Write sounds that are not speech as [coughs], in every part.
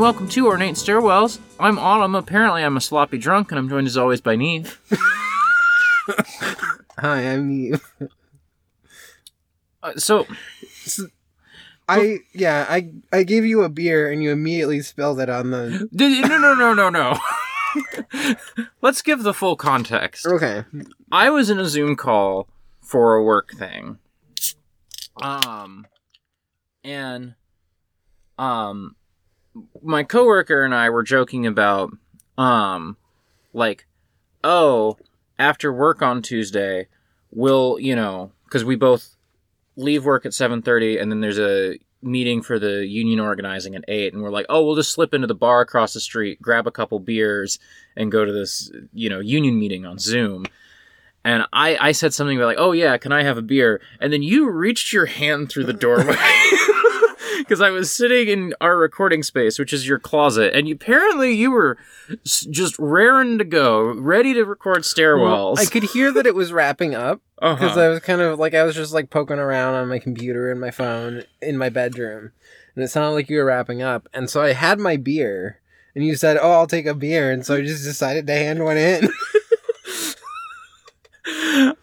and welcome to Ornate Stairwells. I'm Autumn. Apparently, I'm a sloppy drunk, and I'm joined as always by Niamh. [laughs] Hi, I'm Eve. Uh, so, I yeah, I I gave you a beer and you immediately spilled it on the. d- no, no, no, no, no. [laughs] Let's give the full context. Okay. I was in a Zoom call for a work thing. Um, and um, my coworker and I were joking about um, like, oh, after work on Tuesday, we'll you know because we both leave work at seven thirty, and then there's a meeting for the union organizing at eight, and we're like, oh, we'll just slip into the bar across the street, grab a couple beers, and go to this you know union meeting on Zoom and I, I said something about like, oh yeah, can I have a beer? And then you reached your hand through the doorway [laughs] [laughs] [laughs] because I was sitting in our recording space, which is your closet, and you, apparently you were just raring to go, ready to record stairwells. I could hear that it was wrapping up because Uh-huh. I was kind of like I was just like poking around on my computer and my phone in my bedroom, and it sounded like you were wrapping up. And so I had my beer, and you said, "Oh, I'll take a beer," and so I just decided to hand one in. [laughs]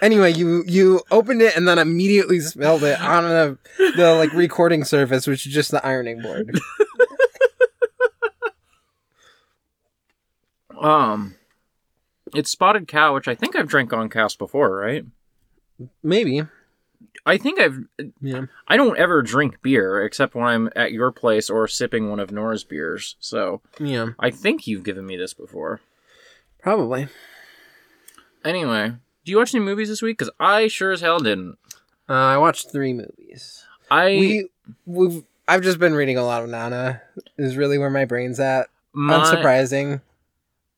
Anyway, you you opened it and then immediately spilled it on the the like recording surface, which is just the ironing board. [laughs] um, it's spotted cow, which I think I've drank on cast before, right? Maybe, I think I've. yeah. I don't ever drink beer except when I'm at your place or sipping one of Nora's beers. So Yeah, I think you've given me this before. probably. Anyway, do you watch any movies this week? Because I sure as hell didn't. Uh, I watched three movies. I we we've I've just been reading a lot of Nana. Is really where my brain's at. my, Unsurprising.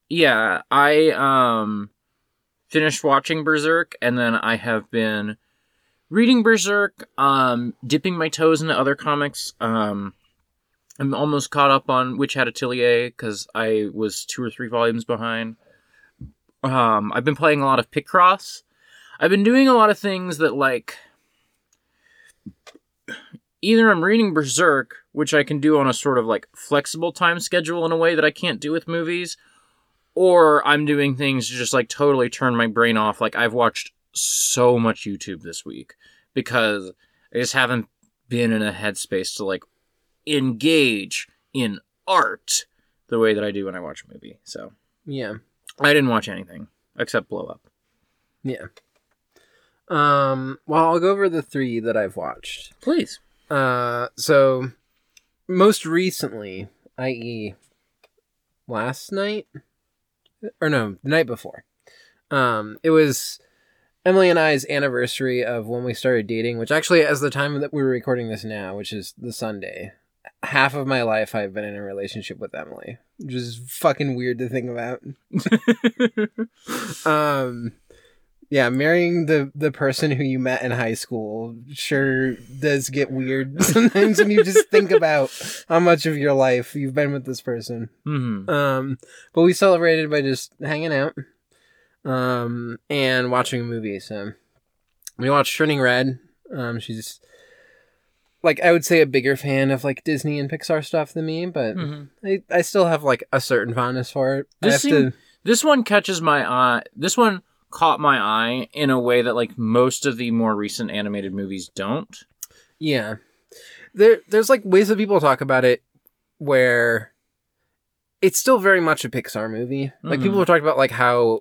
Yeah, I um finished watching Berserk, and then I have been reading Berserk, um, dipping my toes into other comics. Um, I'm almost caught up on Witch Hat Atelier because I was two or three volumes behind. Um, I've been playing a lot of Picross. I've been doing a lot of things that like either I'm reading Berserk, which I can do on a sort of like flexible time schedule in a way that I can't do with movies, or I'm doing things to just like totally turn my brain off. Like I've watched so much YouTube this week because I just haven't been in a headspace to like engage in art the way that I do when I watch a movie. So Yeah. I didn't watch anything except Blow Up. Yeah. Um. Well, I'll go over the three that I've watched. Please. Uh. So, most recently, i.e., last night, or no, the night before. Um. It was Emily and I's anniversary of when we started dating, which actually, as the time that we're recording this now, which is the Sunday, half of my life I've been in a relationship with Emily, which is fucking weird to think about. [laughs] um yeah marrying the the person who you met in high school sure does get weird [laughs] sometimes when you just think about how much of your life you've been with this person. Hmm um but we celebrated by just hanging out um and watching a movie so. We watched turning red. Um she's like i would say a bigger fan of like disney and pixar stuff than me but hmm I, I still have like a certain fondness for it This to This one catches my eye. This one caught my eye in a way that like most of the more recent animated movies don't. Yeah. There there's like ways that people talk about it where it's still very much a Pixar movie. Like Mhm. people have talked about like how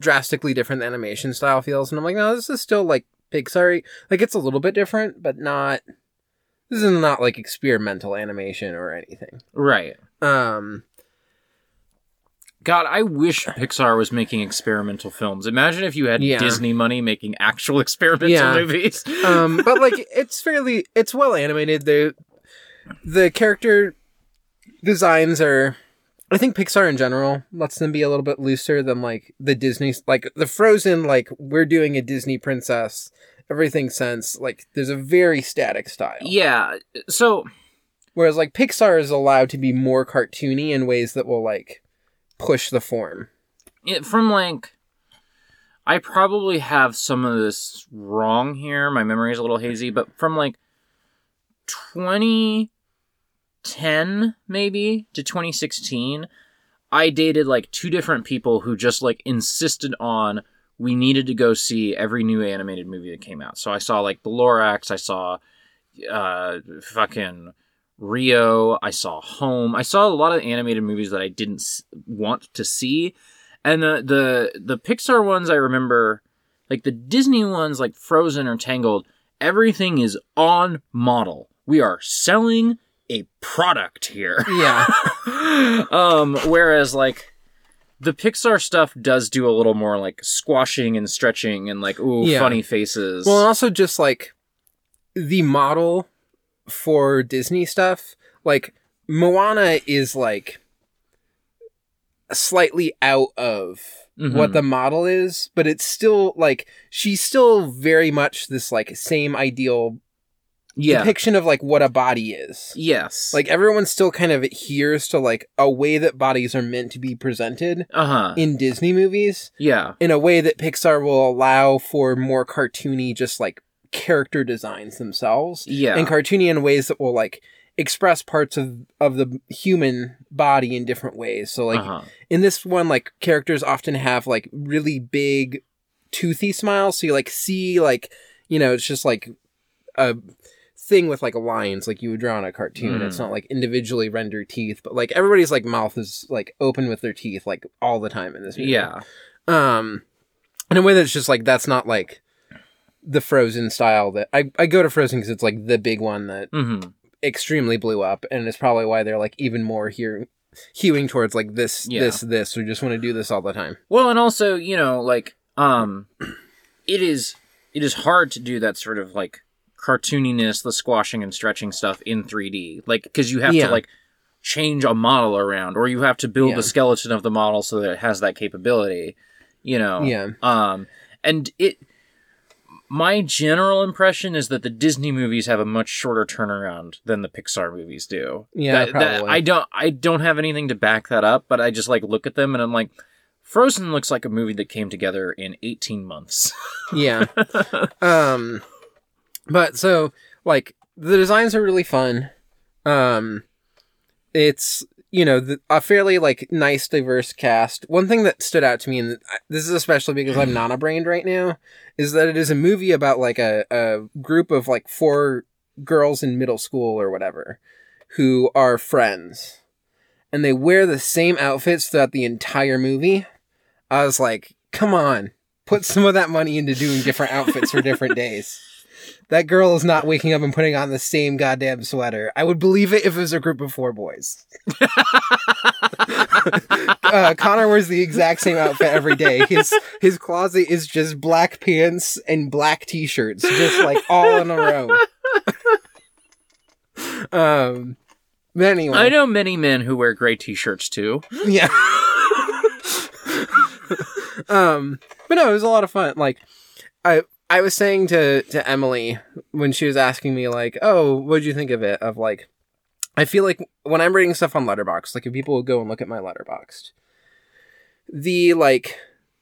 drastically different the animation style feels and I'm like, no, this is still like Pixar. Like it's a little bit different, but not this is not like experimental animation or anything. Right. Um God, I wish Pixar was making experimental films. Imagine if you had Yeah. Disney money making actual [laughs] experimental Yeah. movies. [laughs] um but like it's fairly it's well animated the the character designs are i think pixar in general lets them be a little bit looser than like the disney like the frozen like we're doing a disney princess everything sense like there's a very static style yeah. So whereas like pixar is allowed to be more cartoony in ways that will like push the form it, from like I probably have some of this wrong here. My memory is a little hazy, but from like 2010 maybe to 2016, I dated like two different people who just like insisted on we needed to go see every new animated movie that came out. So I saw like The Lorax, I saw uh fucking Rio, I saw Home. I saw a lot of animated movies that I didn't s- want to see. And the the the Pixar ones I remember like the Disney ones like Frozen or Tangled, everything is on model. We are selling a product here. Yeah. [laughs] um whereas like the Pixar stuff does do a little more like squashing and stretching and like ooh Yeah. funny faces. Well, and also just like the model for Disney stuff, like Moana is like slightly out of Mhm. what the model is, but it's still like she's still very much this like same ideal yeah. depiction of like what a body is. yes. Like everyone still kind of adheres to like a way that bodies are meant to be presented uh-huh. in Disney movies Yeah. in a way that Pixar will allow for more cartoony, just like character designs themselves, Yeah. and cartoony in ways that will like express parts of of the human body in different ways. So like uh-huh. in this one, like characters often have like really big, toothy smiles. So you like see like you know it's just like a thing with like lines like you would draw in a cartoon. Mm. It's not like individually rendered teeth, but like everybody's like mouth is like open with their teeth like all the time in this movie Yeah. um in a way that's just like that's not like the frozen style that i, I go to frozen because it's like the big one that Mm-hmm. extremely blew up and it's probably why they're like even more here hewing towards like this Yeah. this this we just want to do this all the time Well, and also, you know, like, um, it is it is hard to do that sort of like cartooniness, the squashing and stretching stuff in 3D, like because you have Yeah. to like change a model around, or you have to build Yeah. the skeleton of the model so that it has that capability. You know. yeah Um, and it. My general impression is that the Disney movies have a much shorter turnaround than the Pixar movies do. Yeah, That- that- I don't. I don't have anything to back that up, but I just like look at them and I'm like, Frozen looks like a movie that came together in 18 months. yeah [laughs] um but so like the designs are really fun. Um it's you know the, a fairly like nice diverse cast. One thing that stood out to me and this is especially because i'm nana brained right now is that it is a movie about like a, a group of like four girls in middle school or whatever who are friends. And they wear the same outfits throughout the entire movie. I was like come on put some of that money into doing different outfits for different [laughs] days. That girl is not waking up and putting on the same goddamn sweater. I would believe it if it was a group of four boys. [laughs] uh, Connor wears the exact same outfit every day. His his closet is just black pants and black t-shirts, just like all in a row. um, but anyway, I know many men who wear gray t-shirts too. yeah. [laughs] um, but no, it was a lot of fun. Like, I I was saying to to Emily when she was asking me like, "Oh, what did you think of it?" Of like, I feel like when I'm reading stuff on Letterboxd, like if people will go and look at my Letterboxd, the like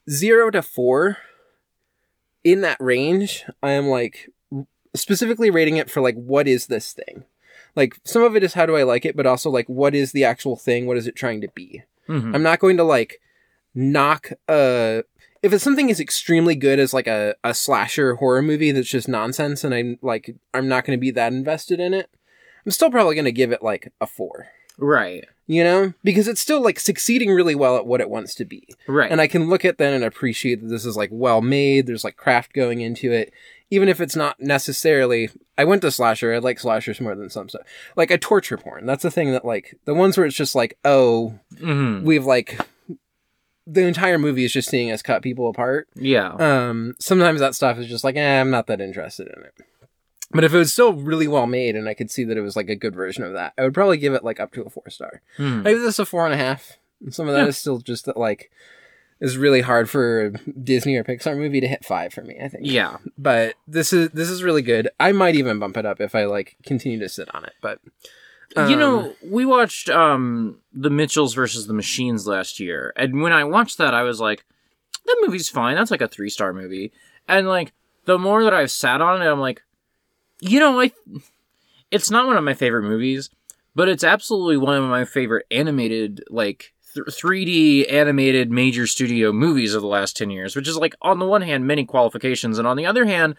zero to four in that range, I am like specifically rating it for like what is this thing. Like some of it is how do I like it, but also like what is the actual thing? What is it trying to be? Mhm. I'm not going to like knock uh if it's something as extremely good as like a, a slasher horror movie that's just nonsense and I'm like I'm not going to be that invested in it. I'm still probably going to give it like a 4. Right. You know? Because it's still like succeeding really well at what it wants to be. Right. And I can look at then and appreciate that this is like well made, there's like craft going into it. Even if it's not necessarily I went to slasher, I like slashers more than some stuff. Like a torture porn. That's the thing that like the ones where it's just like, oh, Mhm. we've like the entire movie is just seeing us cut people apart. Yeah. Um, sometimes that stuff is just like, eh, I'm not that interested in it. But if it was still really well made and I could see that it was like a good version of that, I would probably give it like up to a four star. Mhm. I give this a four and a half. Some of that Yeah. is still just that like is really hard for a Disney or Pixar movie to hit five for me. I think. Yeah. But this is this is really good. I might even bump it up if I like continue to sit on it. But you um, know, we watched um the Mitchells versus the Machines last year, and when I watched that, I was like, "That movie's fine. That's like a three star movie." And like, the more that I've sat on it, I'm like, you know, I, it's not one of my favorite movies, but it's absolutely one of my favorite animated like th- 3D animated major studio movies of the last 10 years, which is like on the one hand many qualifications and on the other hand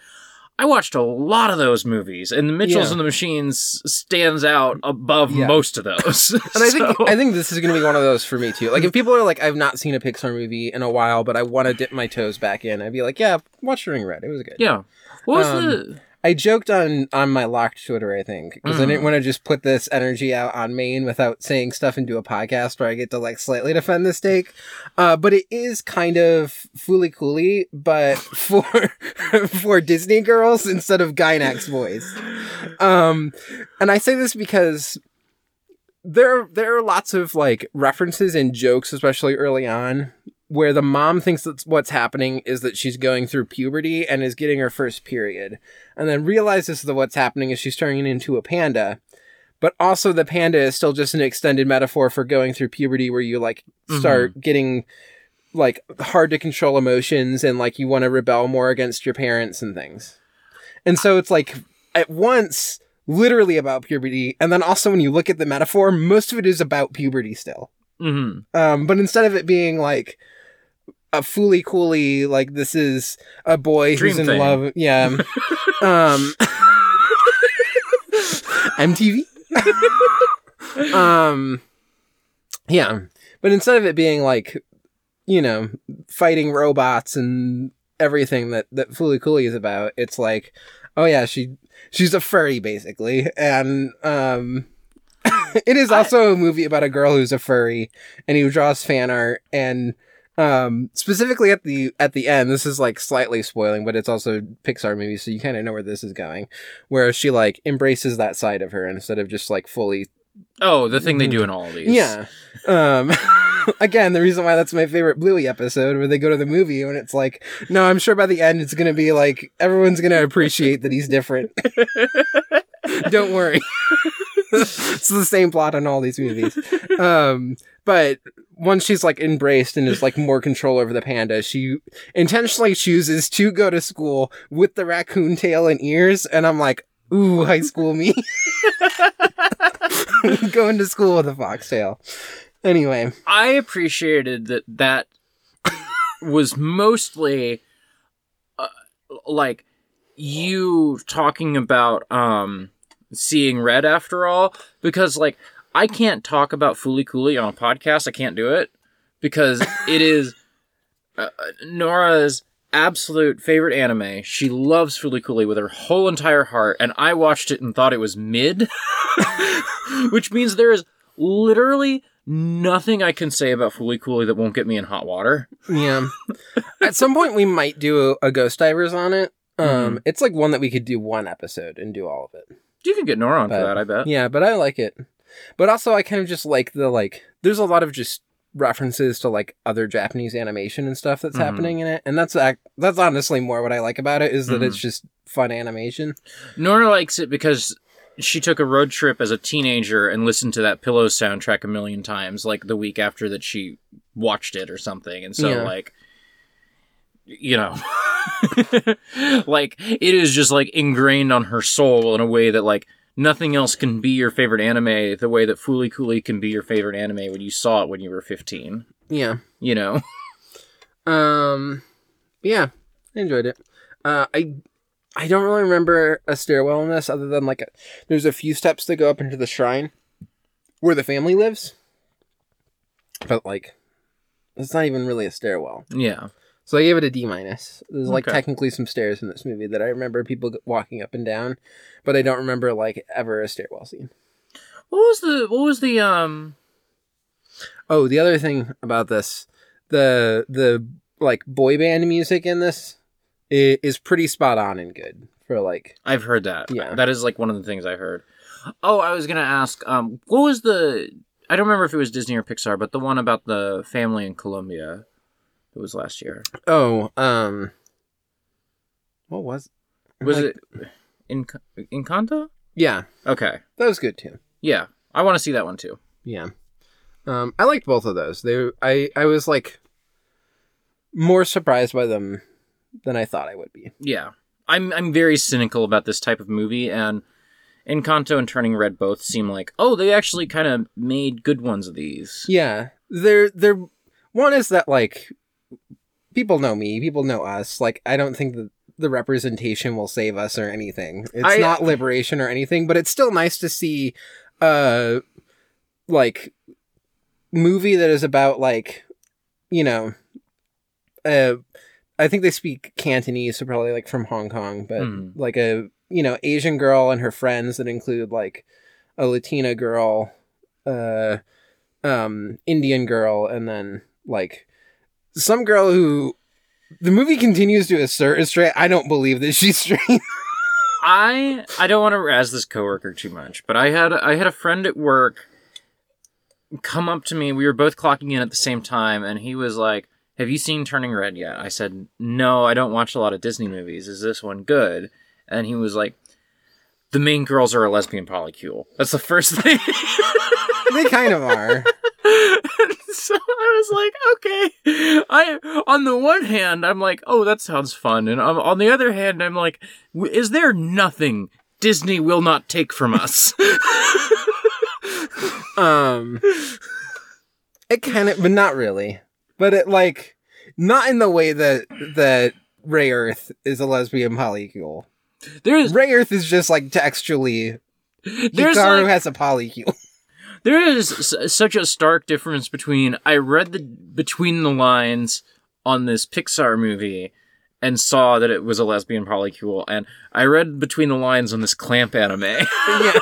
I watched a lot of those movies, and the Mitchells Yeah. and the Machines stands out above Yeah. most of those. [laughs] And I think I think this is going to be one of those for me too. Like if people are like, I've not seen a Pixar movie in a while, but I want to dip my toes back in, I'd be like, yeah, watch Turning Red. It was good. yeah. What was Um, the? I joked on on my locked Twitter, I think, because I Mhm. didn't want to just put this energy out on main without saying stuff into a podcast where I get to like slightly defend this take. Uh, but it is kind of fooly cooly, but [laughs] for [laughs] for Disney girls instead of Gainax boys. Um, and I say this because there there are lots of like references and jokes, especially early on, where the mom thinks that what's happening is that she's going through puberty and is getting her first period, and then realizes that what's happening is she's turning into a panda. But also, the panda is still just an extended metaphor for going through puberty, where you like start getting like hard to control emotions and like you want to rebel more against your parents and things. And so it's like at once literally about puberty, and then also when you look at the metaphor, most of it is about puberty still. hmm Um, but instead of it being like a fooly cooly, like this is a boy Dream who's in love, yeah. [laughs] um, MTV. [laughs] um, yeah, but instead of it being like, you know, fighting robots and everything that that Fooly Cooly is about, it's like, oh yeah, she she's a furry basically, and um. [laughs] it is also a movie about a girl who's a furry and who draws fan art and um specifically at the at the end this is like slightly spoiling but it's also pixar movie so you kind of know where this is going where she like embraces that side of her instead of just like fully Oh, the thing they do in all of these. yeah. Um [laughs] again the reason why that's my favorite bluey episode where they go to the movie and it's like no i'm sure by the end it's gonna be like everyone's gonna appreciate that he's different. [laughs] Don't worry [laughs] it's the same plot in all these movies. Um but once she's like embraced and is like more control over the panda she intentionally chooses to go to school with the raccoon tail and ears and i'm like ooh high school me. [laughs] Going to school with a foxtail. Anyway. I appreciated that that was mostly uh, like you talking about um seeing red after all because like I can't talk about Fooly Cooly on a podcast. I can't do it because [laughs] it is uh, Nora's absolute favorite anime. She loves Fooly Cooly with her whole entire heart, and I watched it and thought it was mid, [laughs] which means there is literally nothing I can say about Fooly Cooly that won't get me in hot water. Yeah. [laughs] At some point, we might do a, a Ghost Divers on it. Um, It's like one that we could do one episode and do all of it. You can get Nora on But- for that, I bet. Yeah, but I like it. But also, I kind of just like the like. There's a lot of just references to like other Japanese animation and stuff that's Mhm. happening in it, and that's that's honestly more what I like about it is that Mhm. it's just fun animation. Nora likes it because she took a road trip as a teenager and listened to that Pillow soundtrack a million times, like the week after that she watched it or something. And so, Yeah. like, you know, [laughs] like it is just like ingrained on her soul in a way that like nothing else can be your favorite anime the way that Fooly Cooly can be your favorite anime when you saw it when you were 15. Yeah. You know? [laughs] Um. Yeah, I enjoyed it. Uh, I I don't really remember a stairwell in this other than like a, there's a few steps to go up into the shrine where the family lives, but like it's not even really a stairwell. Yeah. So I gave it a D minus. There's like Okay. technically some stairs in this movie that I remember people walking up and down, but I don't remember like ever a stairwell scene. What was the what was the um Oh, the other thing about this, the the like boy band music in this is pretty spot on and good for like I've heard that. Yeah. That is like one of the things I heard. Oh, I was gonna ask, um, what was the I don't remember if it was Disney or Pixar, but the one about the family in Colombia. It was last year. oh um what was Was like- it in Encanto? yeah Okay. that was good too Yeah. I want to see that one too. yeah um I liked both of those they I I was like more surprised by them than I thought I would be Yeah. I'm I'm very cynical about this type of movie and Encanto and Turning Red both seem like oh they actually kind of made good ones of these. Yeah, they're they're one is that like people know me, people know us. Like I don't think that the representation will save us or anything. It's I- not liberation or anything, but it's still nice to see uh like movie that is about like you know uh I think they speak Cantonese, so probably like from Hong Kong, but Hmm. like a you know Asian girl and her friends that include like a Latina girl, uh, um, Indian girl, and then like some girl who the movie continues to assert is straight. I don't believe that she's [laughs] straight. I I don't want to razz this coworker too much, but I had I had a friend at work come up to me. We were both clocking in at the same time, and he was like, "Have you seen Turning Red yet?" I said, "No, I don't watch a lot of Disney movies. Is this one good?" And he was like, "The main girls are a lesbian polycule." That's the first thing. they kind of are. [laughs] so I was like, okay. I on the one hand, I'm like, oh, that sounds fun, and um, on the other hand, I'm like, w- is there nothing Disney will not take from us? [laughs] Um, it kind of, but not really. But it like not in the way that that Rayearth is a lesbian polycule. There's Rayearth is just like textually there's Hikaru like, has a polycule. [laughs] there is such a stark difference between I read the between the lines on this Pixar movie and saw that it was a lesbian polycule, and I read between the lines on this clamp anime. yeah.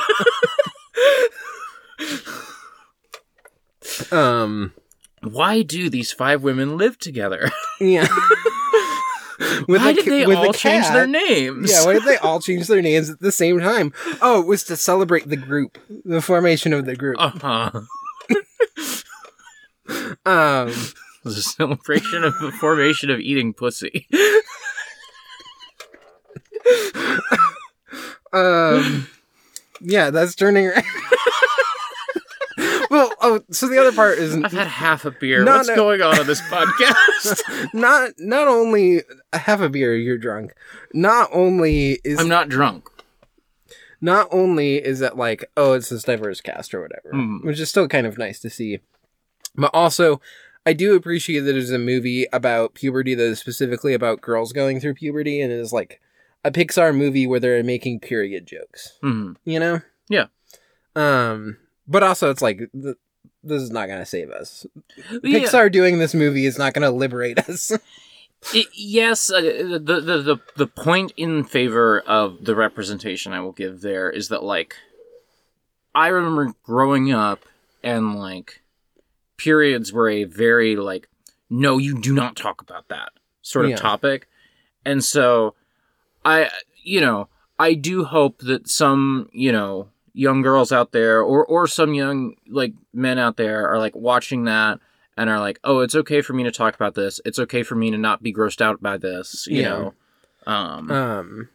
[laughs] um. Why do these five women live together? Yeah. [laughs] [laughs] Why the did they with the all change their names? Yeah, why did they all [laughs] change their names at the same time? Oh, it was to celebrate the group, the formation of the group. Uh-huh. [laughs] Um, It was a celebration of the formation of eating pussy. um, yeah, that's turning. around. Well, oh, so the other part is I've had half a beer. What's no. going on on this podcast? [laughs] not not only a half a beer, you're drunk. Not only is I'm not drunk. not only is it like oh it's this diverse cast or whatever Mhm. which is still kind of nice to see but also i do appreciate that it's a movie about puberty that is specifically about girls going through puberty and it is like a pixar movie where they're making period jokes Mhm. you know Yeah. um but also it's like th- this is not gonna save us Yeah. pixar doing this movie is not gonna liberate us [laughs] It, yes, uh, the, the the the point in favor of the representation I will give there is that like I remember growing up and like periods were a very like no you do not talk about that sort of Yeah. topic. And so I you know, I do hope that some, you know, young girls out there or or some young like men out there are like watching that and are like, "Oh, it's okay for me to talk about this. It's okay for me to not be grossed out by this." You Yeah. know, um, Um,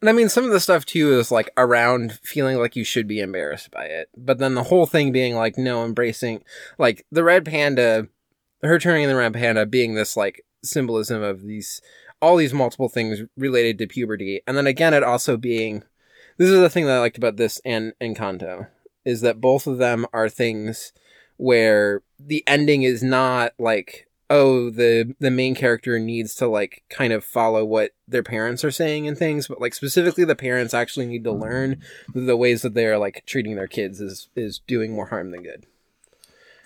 and I mean, some of the stuff too is like around feeling like you should be embarrassed by it, but then the whole thing being like, no, embracing like the red panda, her turning in the red panda being this like symbolism of these all these multiple things related to puberty, and then again, it also being this is the thing that I liked about this and Encanto is that both of them are things where the ending is not like oh the the main character needs to like kind of follow what their parents are saying and things but like specifically the parents actually need to learn the ways that they're like treating their kids is is doing more harm than good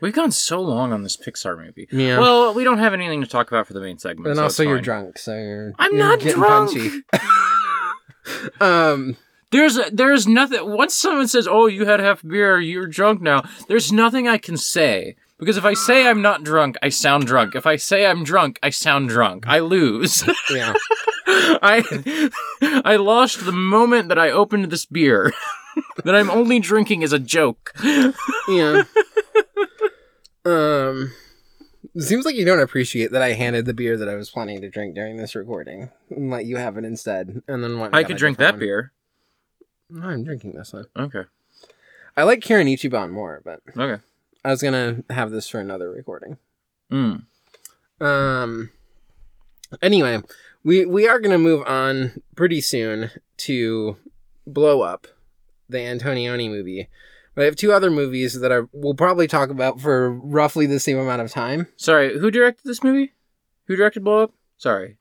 we've gone so long on this Pixar movie. yeah Well, we don't have anything to talk about for the main segment. and so also you're drunk so you're I'm you're not drunk. punchy. [laughs] um There's there's nothing. Once someone says, "Oh, you had half beer, you're drunk now," there's nothing I can say because if I say I'm not drunk, I sound drunk. If I say I'm drunk, I sound drunk. I lose. [laughs] yeah I I lost the moment that I opened this beer. [laughs] that I'm only drinking as a joke. yeah [laughs] um seems like you don't appreciate that I handed the beer that I was planning to drink during this recording and let you have it instead, and then went I could drink that one. beer. I'm drinking this one. Okay. I like Kirin Ichiban more, but Okay. I was gonna have this for another recording. Mm. Um. Anyway, we we are gonna move on pretty soon to blow up the Antonioni movie. But I have two other movies that I will probably talk about for roughly the same amount of time. Sorry, who directed this movie? Who directed Blow Up? Sorry.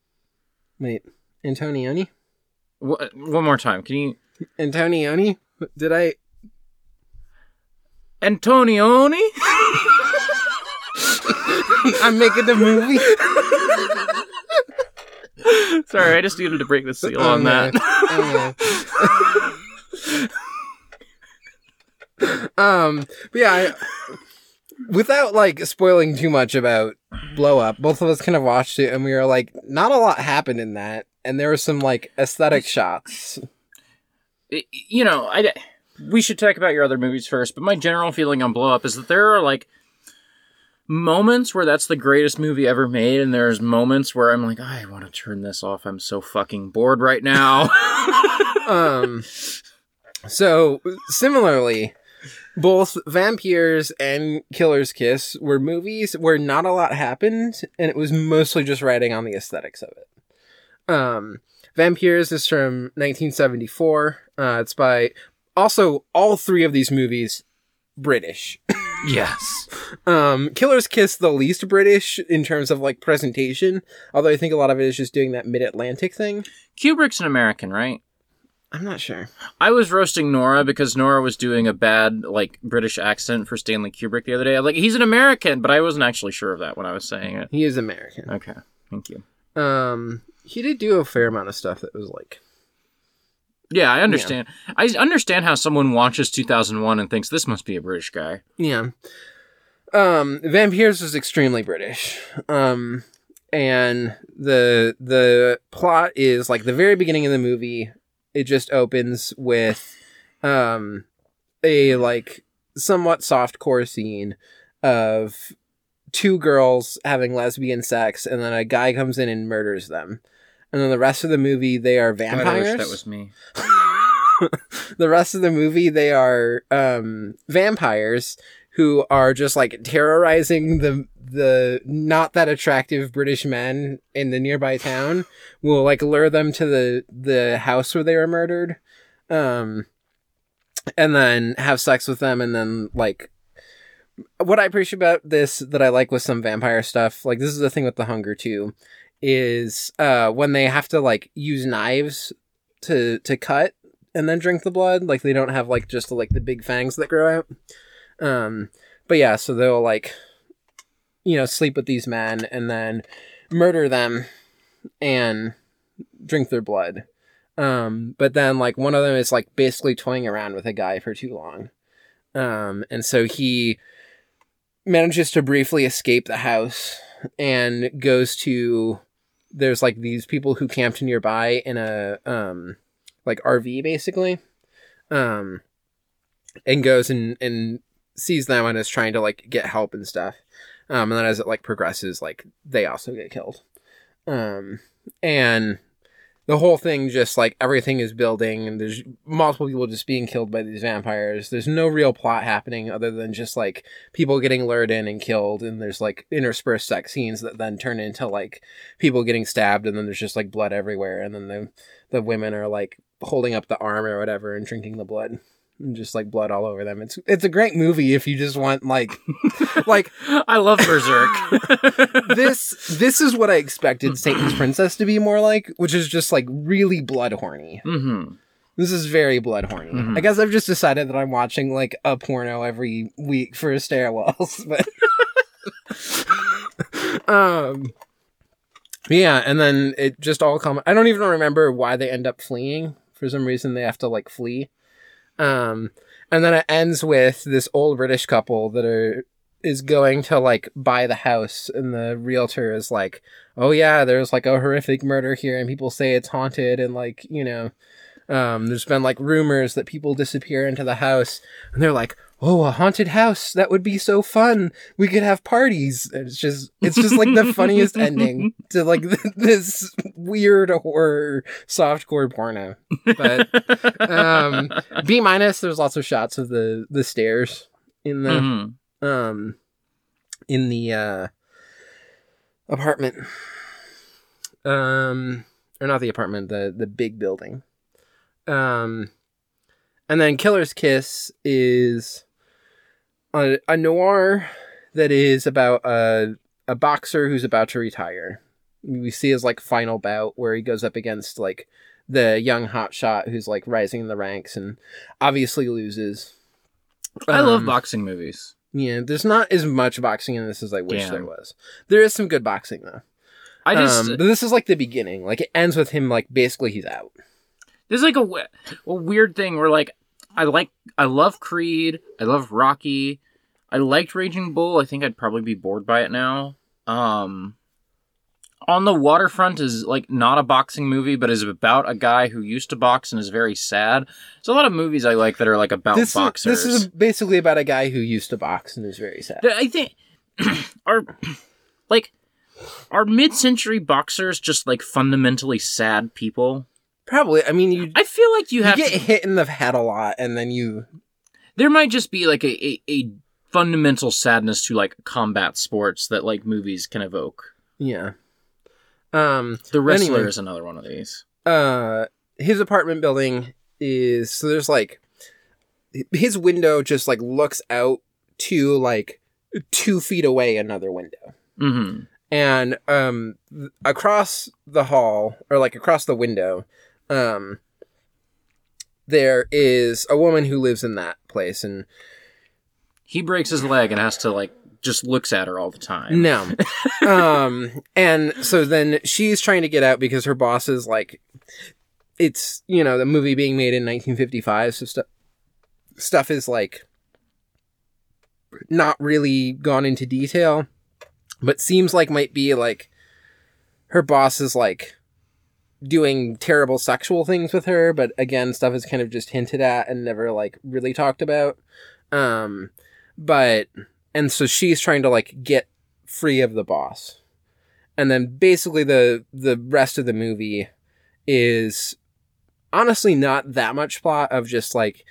Wait, Antonioni? Wh- one more time. Can you Antonioni? Did I? Antonioni? [laughs] I'm making the movie. Sorry, I just needed to break the seal Oh, on that. Oh, um, but yeah, I, without like spoiling too much about Blow Up, both of us kind of watched it and we were like, not a lot happened in that, and there were some like aesthetic shots. You know, I we should talk about your other movies first, but my general feeling on Blow Up is that there are like moments where that's the greatest movie ever made, and there's moments where I'm like, I want to turn this off. I'm so fucking bored right now. [laughs] um so similarly both Vampyres and killer's kiss were movies where not a lot happened and it was mostly just writing on the aesthetics of it um Vampyres is from 1974 uh it's by also all three of these movies british [laughs] yes. um killer's kiss the least british in terms of like presentation although i think a lot of it is just doing that mid-atlantic thing Kubrick's an American, right? i'm not sure I was roasting Nora because Nora was doing a bad like British accent for Stanley Kubrick the other day. I'm like, he's an American, but I wasn't actually sure of that when I was saying it. he is american Okay, thank you. Um, he did do a fair amount of stuff that was like, Yeah, I understand. I understand how someone watches 2001 and thinks this must be a British guy. yeah. Um, Vampyres is extremely British. Um, and the the plot is like the very beginning of the movie. It just opens with, um, a like somewhat soft core scene of two girls having lesbian sex, and then a guy comes in and murders them. And then the rest of the movie, they are God, vampires. I wish that was me. [laughs] the rest of the movie they are um vampires who are just like terrorizing the the not that attractive british men in the nearby town will like lure them to the the house where they were murdered um and then have sex with them and then like what i appreciate about this that i like with some vampire stuff like this is the thing with the hunger too is uh when they have to like use knives to to cut and then drink the blood. Like they don't have like just like the big fangs that grow out. Um, but yeah, so they'll like, you know, sleep with these men and then murder them and drink their blood. Um, but then like one of them is like basically toying around with a guy for too long. Um, and so he manages to briefly escape the house and goes to there's like these people who camped nearby in a um like RV basically. Um and goes and and sees them and is trying to like get help and stuff. Um and then as it like progresses like they also get killed. Um and the whole thing just like everything is building and there's multiple people just being killed by these vampires. There's no real plot happening other than just like people getting lured in and killed and there's like interspersed sex scenes that then turn into like people getting stabbed and then there's just like blood everywhere and then the the women are like holding up the arm or whatever and drinking the blood and just like blood all over them. It's it's a great movie if you just want like [laughs] like I love Berserk. [laughs] this this is what I expected [clears throat] Satan's Princess to be more like, which is just like really blood horny. hmm This is very blood horny. Mhm. I guess I've just decided that I'm watching like a porno every week for stairwells, [laughs] but um yeah, and then it just all come I don't even remember why they end up fleeing. For some reason they have to like flee. Um and then it ends with this old British couple that are is going to like buy the house and the realtor is like, "Oh yeah, there's like a horrific murder here and people say it's haunted and like, you know, um, there's been like rumors that people disappear into the house, and they're like, "Oh, a haunted house! That would be so fun. We could have parties." And it's just, it's just like the funniest ending [laughs] to like [laughs] this weird horror softcore porno. But um, B minus. There's lots of shots of the the stairs in the Mhm. um in the uh apartment um or not the apartment the the big building um and then Killer's Kiss is a, a noir that is about a a boxer who's about to retire. We see his like final bout where he goes up against like the young hotshot who's like rising in the ranks and obviously loses. I love Um, boxing movies. Yeah, there's not as much boxing in this as I wish Damn. there was. There is some good boxing though. I just um, but this is like the beginning. Like it ends with him like basically he's out. there's like a, a weird thing where like I like I love Creed, I love Rocky, I liked Raging Bull. I think I'd probably be bored by it now. Um, on the Waterfront is like not a boxing movie, but is about a guy who used to box and is very sad. There's a lot of movies I like that are like about This is, boxers. this is basically about a guy who used to box and is very sad. I think [clears throat] are like are mid-century boxers just like fundamentally sad people? Probably. I mean, you, I feel like you you have get to, hit in the head a lot, and then you. there might just be like a, a, a fundamental sadness to like combat sports that like movies can evoke. Yeah. Um. The wrestler Anyway. is another one of these. Uh. His apartment building is so there's like his window just like looks out to like two feet away another window. hmm and um th- across the hall or like across the window um there is a woman who lives in that place and He breaks his leg and has to like just looks at her all the time. no [laughs] um and so then she's trying to get out because her boss is like it's you know the movie being made in 1955 so stuff stuff is like not really gone into detail but seems like might be like her boss is like doing terrible sexual things with her but again stuff is kind of just hinted at and never like really talked about. Um but and so she's trying to like get free of the boss. And then basically the the rest of the movie is honestly not that much plot of just like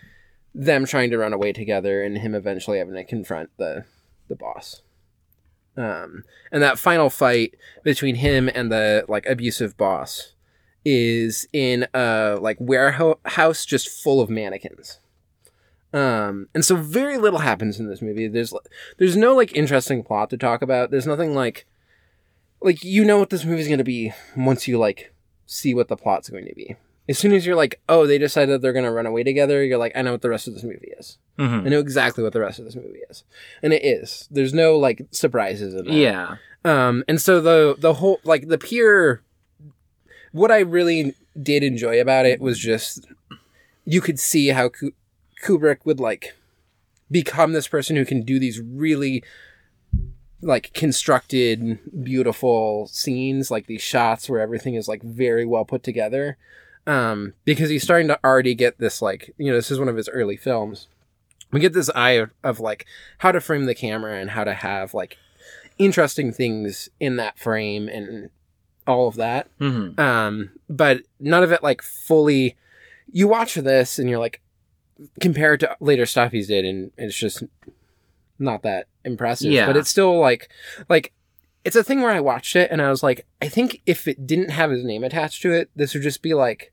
them trying to run away together and him eventually having to confront the the boss. Um and that final fight between him and the like abusive boss is in a like warehouse just full of mannequins. Um and so very little happens in this movie. There's there's no like interesting plot to talk about. There's nothing like like you know what this movie's going to be once you like see what the plot's going to be. As soon as you're like oh they decided they're going to run away together you're like i know what the rest of this movie is. Mhm. i know exactly what the rest of this movie is. And it is. There's no like surprises in that. Yeah. um and so the the whole like the pure what i really did enjoy about it was just you could see how kubrick would like become this person who can do these really like constructed beautiful scenes like these shots where everything is like very well put together. Um because he's starting to already get this like you know this is one of his early films. We get this eye of, of like how to frame the camera and how to have like interesting things in that frame and all of that. Hmm um but none of it like fully you watch this and you're like compared to later stuff he's did and it's just not that impressive Yeah. but it's still like like it's a thing where i watched it and i was like i think if it didn't have his name attached to it this would just be like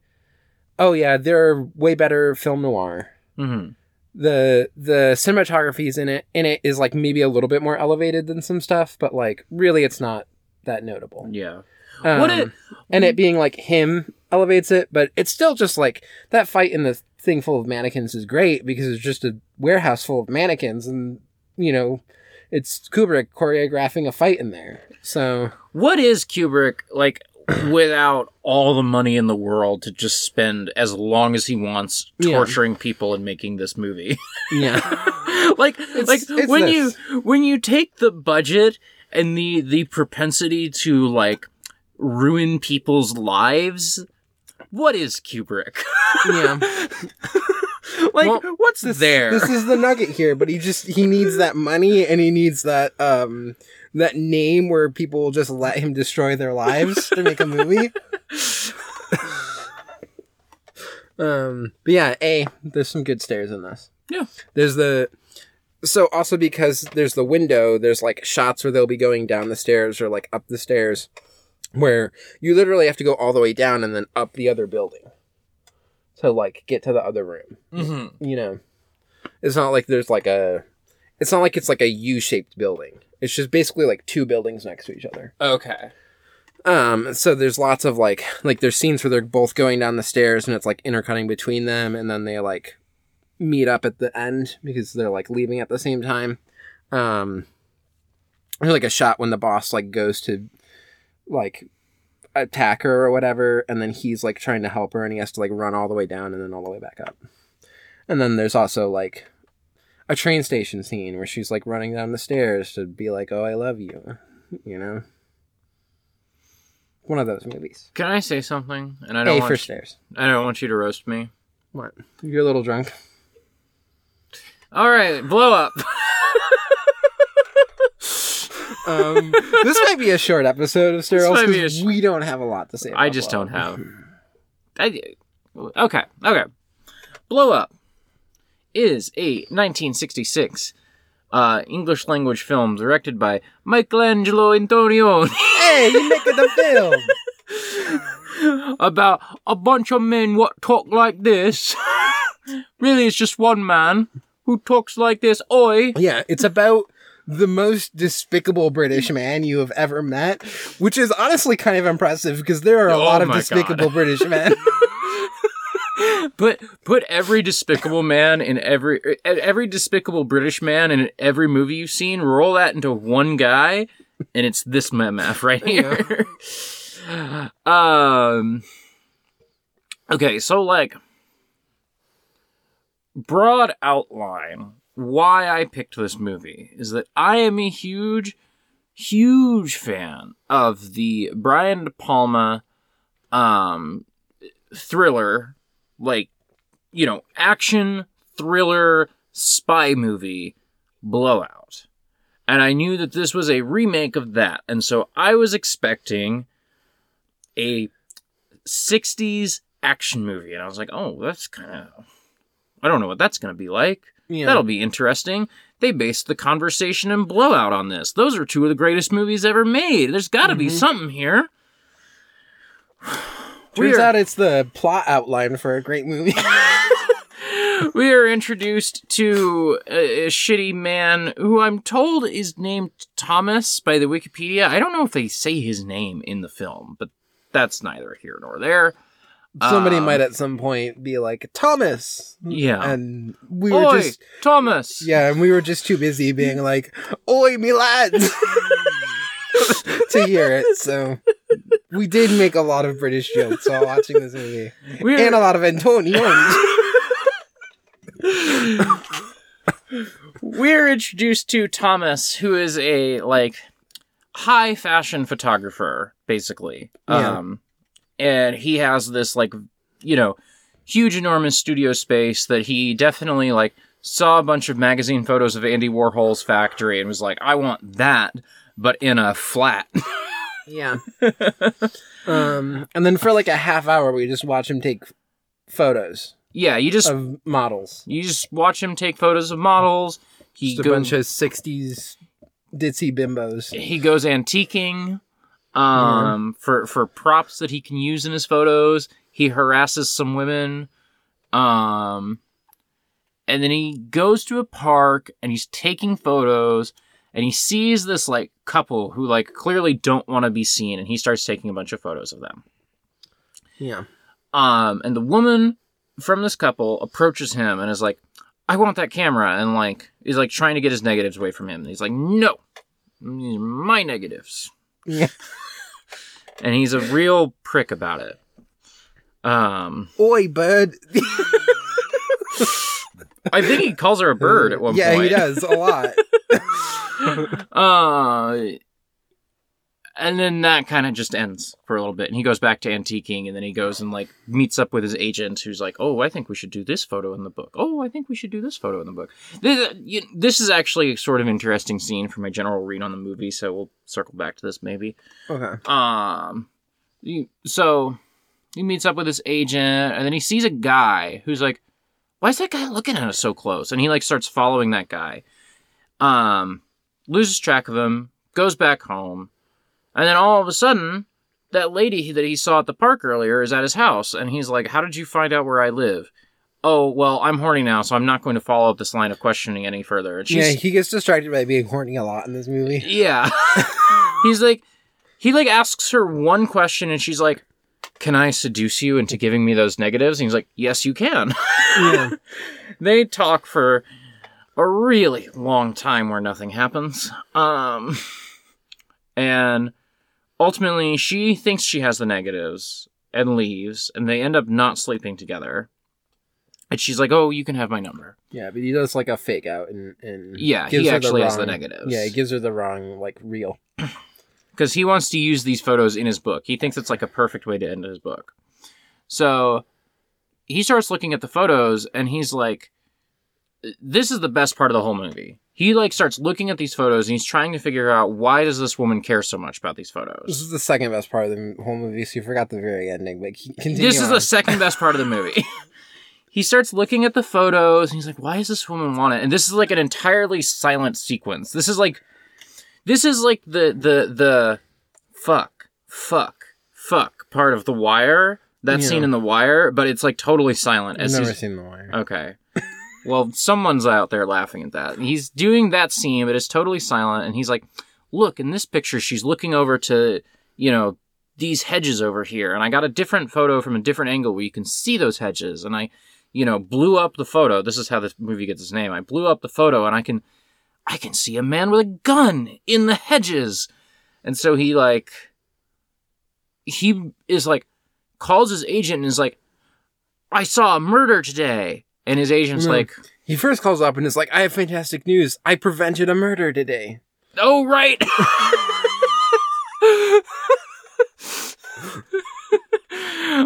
oh yeah there are way better film noir. Hmm the the cinematography is in it in it is like maybe a little bit more elevated than some stuff but like really it's not that notable. Yeah. Um, What it- and it being like him elevates it, but it's still just like that fight in the thing full of mannequins is great because it's just a warehouse full of mannequins, and you know, it's Kubrick choreographing a fight in there. So What is Kubrick like [clears throat] without all the money in the world to just spend as long as he wants Yeah. torturing people and making this movie? [laughs] yeah, like like it's when this. you when you take the budget and the the propensity to like ruin people's lives, what is Kubrick? yeah. [laughs] like Well, what's there? This is the nugget here, but he just he needs that money and he needs that um that name where people will just let him destroy their lives to make a movie. [laughs] um but yeah, A, there's some good stairs in this. Yeah. There's the so also because there's the window, there's like shots where they'll be going down the stairs or like up the stairs where you literally have to go all the way down and then up the other building. to like get to the other room. Mm-hmm. You know, it's not like there's like a, it's not like it's like a U-shaped building. It's just basically like two buildings next to each other. Okay. Um, so there's lots of like like there's scenes where they're both going down the stairs and it's like intercutting between them, and then they like meet up at the end because they're like leaving at the same time. Um, there's like a shot when the boss like goes to like attack her or whatever, and then he's like trying to help her, and he has to like run all the way down and then all the way back up. And then there's also like a train station scene where she's like running down the stairs to be like, "Oh, I love you," you know. One of those movies. Can I say something? And I don't A want for you- stairs. I don't want you to roast me. What? You're a little drunk. All right, blow up. [laughs] Um, this might be a short episode of Sterile might be a because sh- we don't have a lot to say. I just Blow don't have. I, okay, okay. Blow Up is a 1966 uh, English language film directed by Michelangelo Antonioni Hey, you [laughs] making the film? about a bunch of men what talk like this. [laughs] really, it's just one man who talks like this. Oi. Yeah, it's about the most despicable British man you have ever met, which is honestly kind of impressive because there are a Oh lot of despicable God. British [laughs] men. Put put every despicable man in every every despicable British man in every movie you've seen. Roll that into one guy, and it's this MF right [laughs] here. [laughs] um. Okay, so like broad outline why I picked this movie is that I am a huge, huge fan of the Brian De Palma um thriller like you know action thriller spy movie Blow Out. And i knew that this was a remake of that. And so i was expecting a 60s action movie. And i was like oh that's kind of i don't know what that's going to be like Yeah. that'll be interesting they based the conversation and Blow Out on this those are two of the greatest movies ever made there's got to be Mhm. something here [sighs] Turns We're- out it's the plot outline for a great movie. [laughs] we are introduced to a, a shitty man who I'm told is named Thomas by the Wikipedia. I don't know if they say his name in the film, but that's neither here nor there. Somebody Um, might at some point be like Thomas, Yeah. and we were just Thomas. yeah, and we were just too busy being like, "Oi, me lads," [laughs] to hear it. So we did make a lot of British jokes while watching this movie, We're, and a lot of Antonians. [laughs] we're introduced to Thomas, who is a like high fashion photographer, basically. Yeah. Um, and he has this like, you know, huge, enormous studio space that he definitely like saw a bunch of magazine photos of Andy Warhol's factory and was like, I want that, but in a flat. [laughs] Yeah. um, and then for like a half hour, we just watch him take photos yeah, you just of models. you just watch him take photos of models. He Just a go- bunch of '60s ditzy bimbos. he goes antiquing um for for props that he can use in his photos he harasses some women um and then he goes to a park and he's taking photos and he sees this like couple who like clearly don't want to be seen and he starts taking a bunch of photos of them. Yeah. um and the woman from this couple approaches him and is like i want that camera and like is like trying to get his negatives away from him. And he's like no. These are my negatives. Yeah. [laughs] and he's a real prick about it um Oi, bird. i think he calls her a bird at one point. yeah, point he does a lot. [laughs] uh and then that kind of just ends for a little bit and he goes back to antiquing and then he goes and like meets up with his agent who's like oh i think we should do this photo in the book. Oh i think we should do this photo in the book. This, you, this is actually a sort of interesting scene for my general read on the movie so we'll circle back to this maybe. Okay. um so he meets up with his agent and then he sees a guy who's like why is that guy looking at us so close? And he like starts following that guy. Um loses track of him goes back home and then all of a sudden that lady that he saw at the park earlier is at his house, and he's like, "How did you find out where I live?" Oh, well, I'm horny now, so I'm not going to follow up this line of questioning any further. And Yeah, he gets distracted by being horny a lot in this movie. [laughs] yeah. [laughs] he's like, he like asks her one question, and she's like, "Can I seduce you into giving me those negatives?" And he's like, "Yes, you can." Yeah. [laughs] they talk for a really long time where nothing happens. Um, and ultimately, she thinks she has the negatives and leaves, and they end up not sleeping together. And she's like, "Oh, you can have my number." Yeah, but he does like a fake out and, and Yeah, gives he her the actually has the negatives. Yeah, he gives her the wrong like real. because [clears throat] he wants to use these photos in his book. He thinks it's like a perfect way to end his book. So he starts looking at the photos and he's like, this is the best part of the whole movie. He like starts looking at these photos and he's trying to figure out why does this woman care so much about these photos. This is the second best part of the whole movie, so you forgot the very ending. But This is the second best part of the movie. [laughs] he starts looking at the photos and he's like, why does this woman want it? And this is like an entirely silent sequence. This is like this is like the the the fuck, fuck, fuck part of the wire. That Yeah. scene in the wire, but it's like totally silent. I've never seen The Wire. okay. Well, someone's out there laughing at that. He's doing that scene, but it's totally silent. And he's like, "Look, in this picture, she's looking over to, you know, these hedges over here, and I got a different photo from a different angle where you can see those hedges, and I, you know, blew up the photo. This is how this movie gets its name. I blew up the photo, and I can, I can see a man with a gun in the hedges, and so he like, he is like, calls his agent and is like, I saw a murder today. And his agent's Mm. like, He first calls up and is like, "I have fantastic news. I prevented a murder today." Oh, right. [laughs]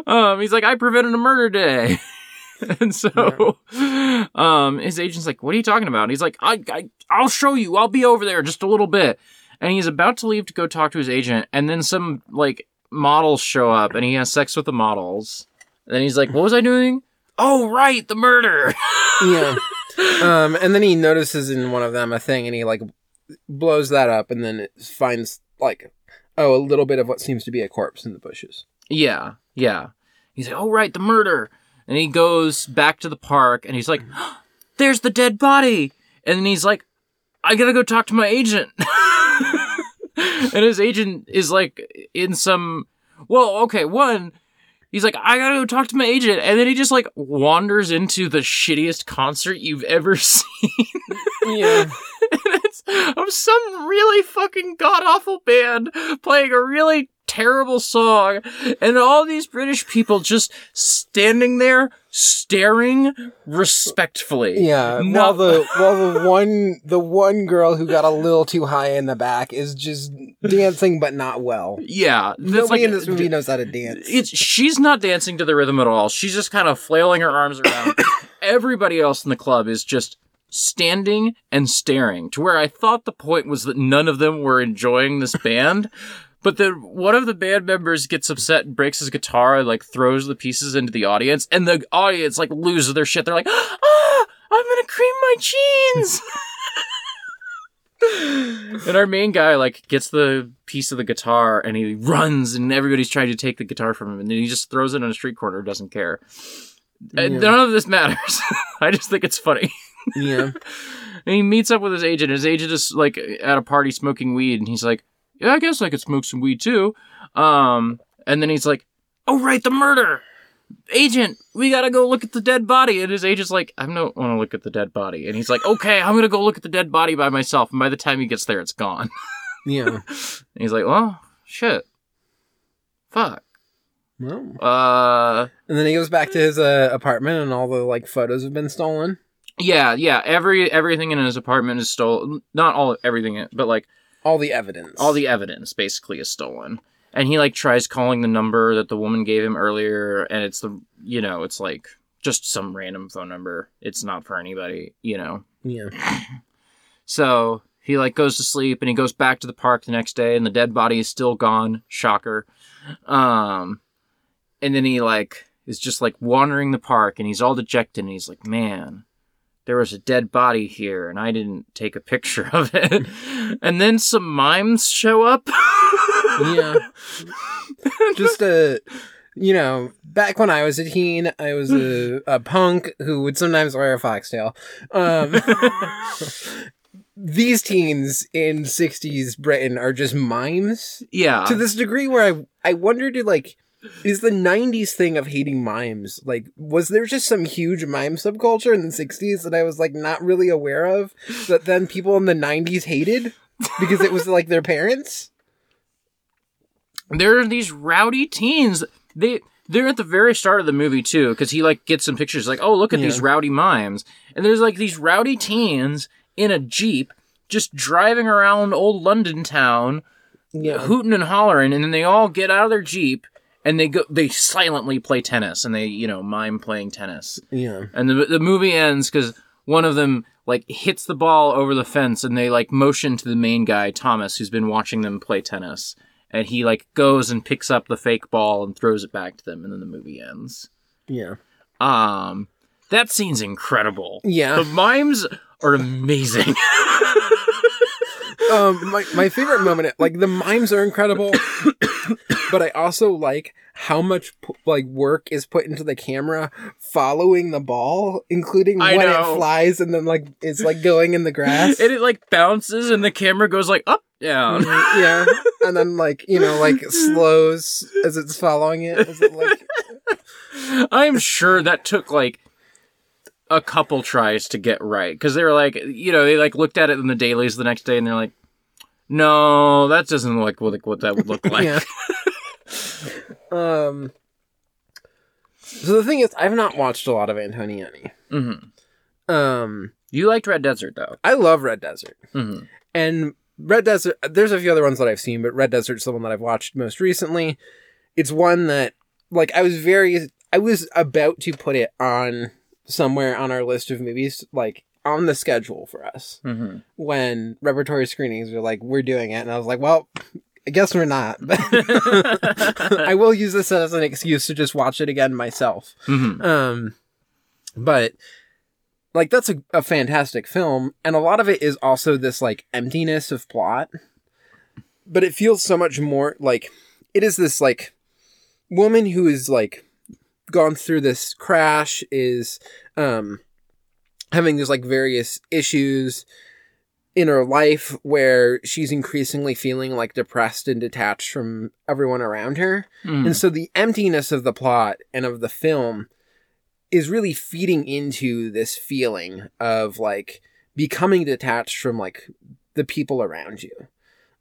um, he's like, I prevented a murder day. [laughs] and so, um, his agent's like, what are you talking about? And he's like, I, I, I'll show you. I'll be over there just a little bit. And he's about to leave to go talk to his agent. And then some, like, models show up and he has sex with the models. And then he's like, what was I doing? Oh, right, the murder. Yeah. [laughs] um, and then he notices in one of them a thing, and he like blows that up, and then it finds like oh a little bit of what seems to be a corpse in the bushes. Yeah, yeah. He's like, oh, right, the murder. And he goes back to the park and he's like, [gasps] there's the dead body. And then he's like, I gotta go talk to my agent. [laughs] and his agent is like in some, well, okay, one, he's like, I gotta go talk to my agent. And then he just like wanders into the shittiest concert you've ever [laughs] seen. Yeah. [laughs] and it's of some really fucking god awful band playing a really terrible song, and all these British people just standing there staring respectfully. Yeah, while the [laughs] while the one the one girl who got a little too high in the back is just dancing, but not well. yeah, Nobody like- in this movie knows how to dance. It's she's not dancing to the rhythm at all. She's just kind of flailing her arms around. [coughs] Everybody else in the club is just standing and staring. To where I thought the point was that none of them were enjoying this band. But then one of the band members gets upset and breaks his guitar and like throws the pieces into the audience, and the audience like loses their shit. They're like, "Ah, I'm gonna cream my jeans." [laughs] and our main guy like gets the piece of the guitar and he runs, and everybody's trying to take the guitar from him, and then he just throws it on a street corner, doesn't care. And Yeah. none of this matters. [laughs] I just think it's funny. yeah, [laughs] And he meets up with his agent. His agent is like at a party smoking weed, and he's like, "Yeah, I guess I could smoke some weed too." Um, and then he's like, "Oh right, the murder, agent. We gotta go look at the dead body." And his agent's like, "I don't want to look at the dead body." And he's like, "Okay, I'm gonna go look at the dead body by myself." And by the time he gets there, it's gone. [laughs] yeah. And he's like, "Well, shit, fuck." Well, Uh, and then he goes back to his uh, apartment, and all the like photos have been stolen. yeah, yeah. Every everything in his apartment is stolen. Not all everything, but like All the evidence. all the evidence basically is stolen. And he like tries calling the number that the woman gave him earlier and it's the you know it's like just some random phone number. It's not for anybody you know? Yeah. [clears throat] so he like goes to sleep and he goes back to the park the next day and the dead body is still gone. Shocker. Um and then he like is just like wandering the park and he's all dejected and he's like man there was a dead body here and I didn't take a picture of it. [laughs] and then some mimes show up. Yeah. [laughs] just a you know back when i was a teen i was a, a punk who would sometimes wear a foxtail um [laughs] these teens in 60s britain are just mimes yeah. to this degree where i i wonder to like is the 90s thing of hating mimes. Like was there just some huge mime subculture in the 60s that i was like not really aware of that then people in the 90s hated because it was like their parents? There are these rowdy teens. They they're at the very start of the movie too, because he like gets some pictures like, oh look at these rowdy mimes, and there's like these rowdy teens in a jeep just driving around old London town, yeah. hooting and hollering, and then they all get out of their jeep and they go they silently play tennis and they you know mime playing tennis, yeah and the the movie ends because one of them like hits the ball over the fence and they like motion to the main guy Thomas who's been watching them play tennis and he like goes and picks up the fake ball and throws it back to them and then the movie ends. yeah Um that scene's incredible. Yeah. The mimes are amazing. [laughs] um my, my favorite moment like the mimes are incredible but i also like how much like work is put into the camera following the ball including I when know. it flies and then like it's like going in the grass and it like bounces and the camera goes like up down. yeah and then like you know like slows as it's following it as it like [laughs] I'm sure that took like a couple tries to get right because they were like, you know, they like looked at it in the dailies the next day and they're like, no, that doesn't look like what, that would look [laughs] like. yeah um so the thing is i've not watched a lot of antonioni hmm um You liked Red Desert though. i love red desert hmm And Red Desert, there's a few other ones that I've seen, but Red Desert's the one that I've watched most recently. It's one that, like, I was very, I was about to put it on somewhere on our list of movies, like, on the schedule for us hmm when repertory screenings were like, we're doing it. And I was like, well, I guess we're not. [laughs] I will use this as an excuse to just watch it again myself. hmm Um, but like that's a, a fantastic film, and a lot of it is also this like emptiness of plot. But it feels so much more like it is this like woman who is like gone through this crash is um having these like various issues in her life where she's increasingly feeling like depressed and detached from everyone around her. And so the emptiness of the plot and of the film is really feeding into this feeling of like becoming detached from like the people around you.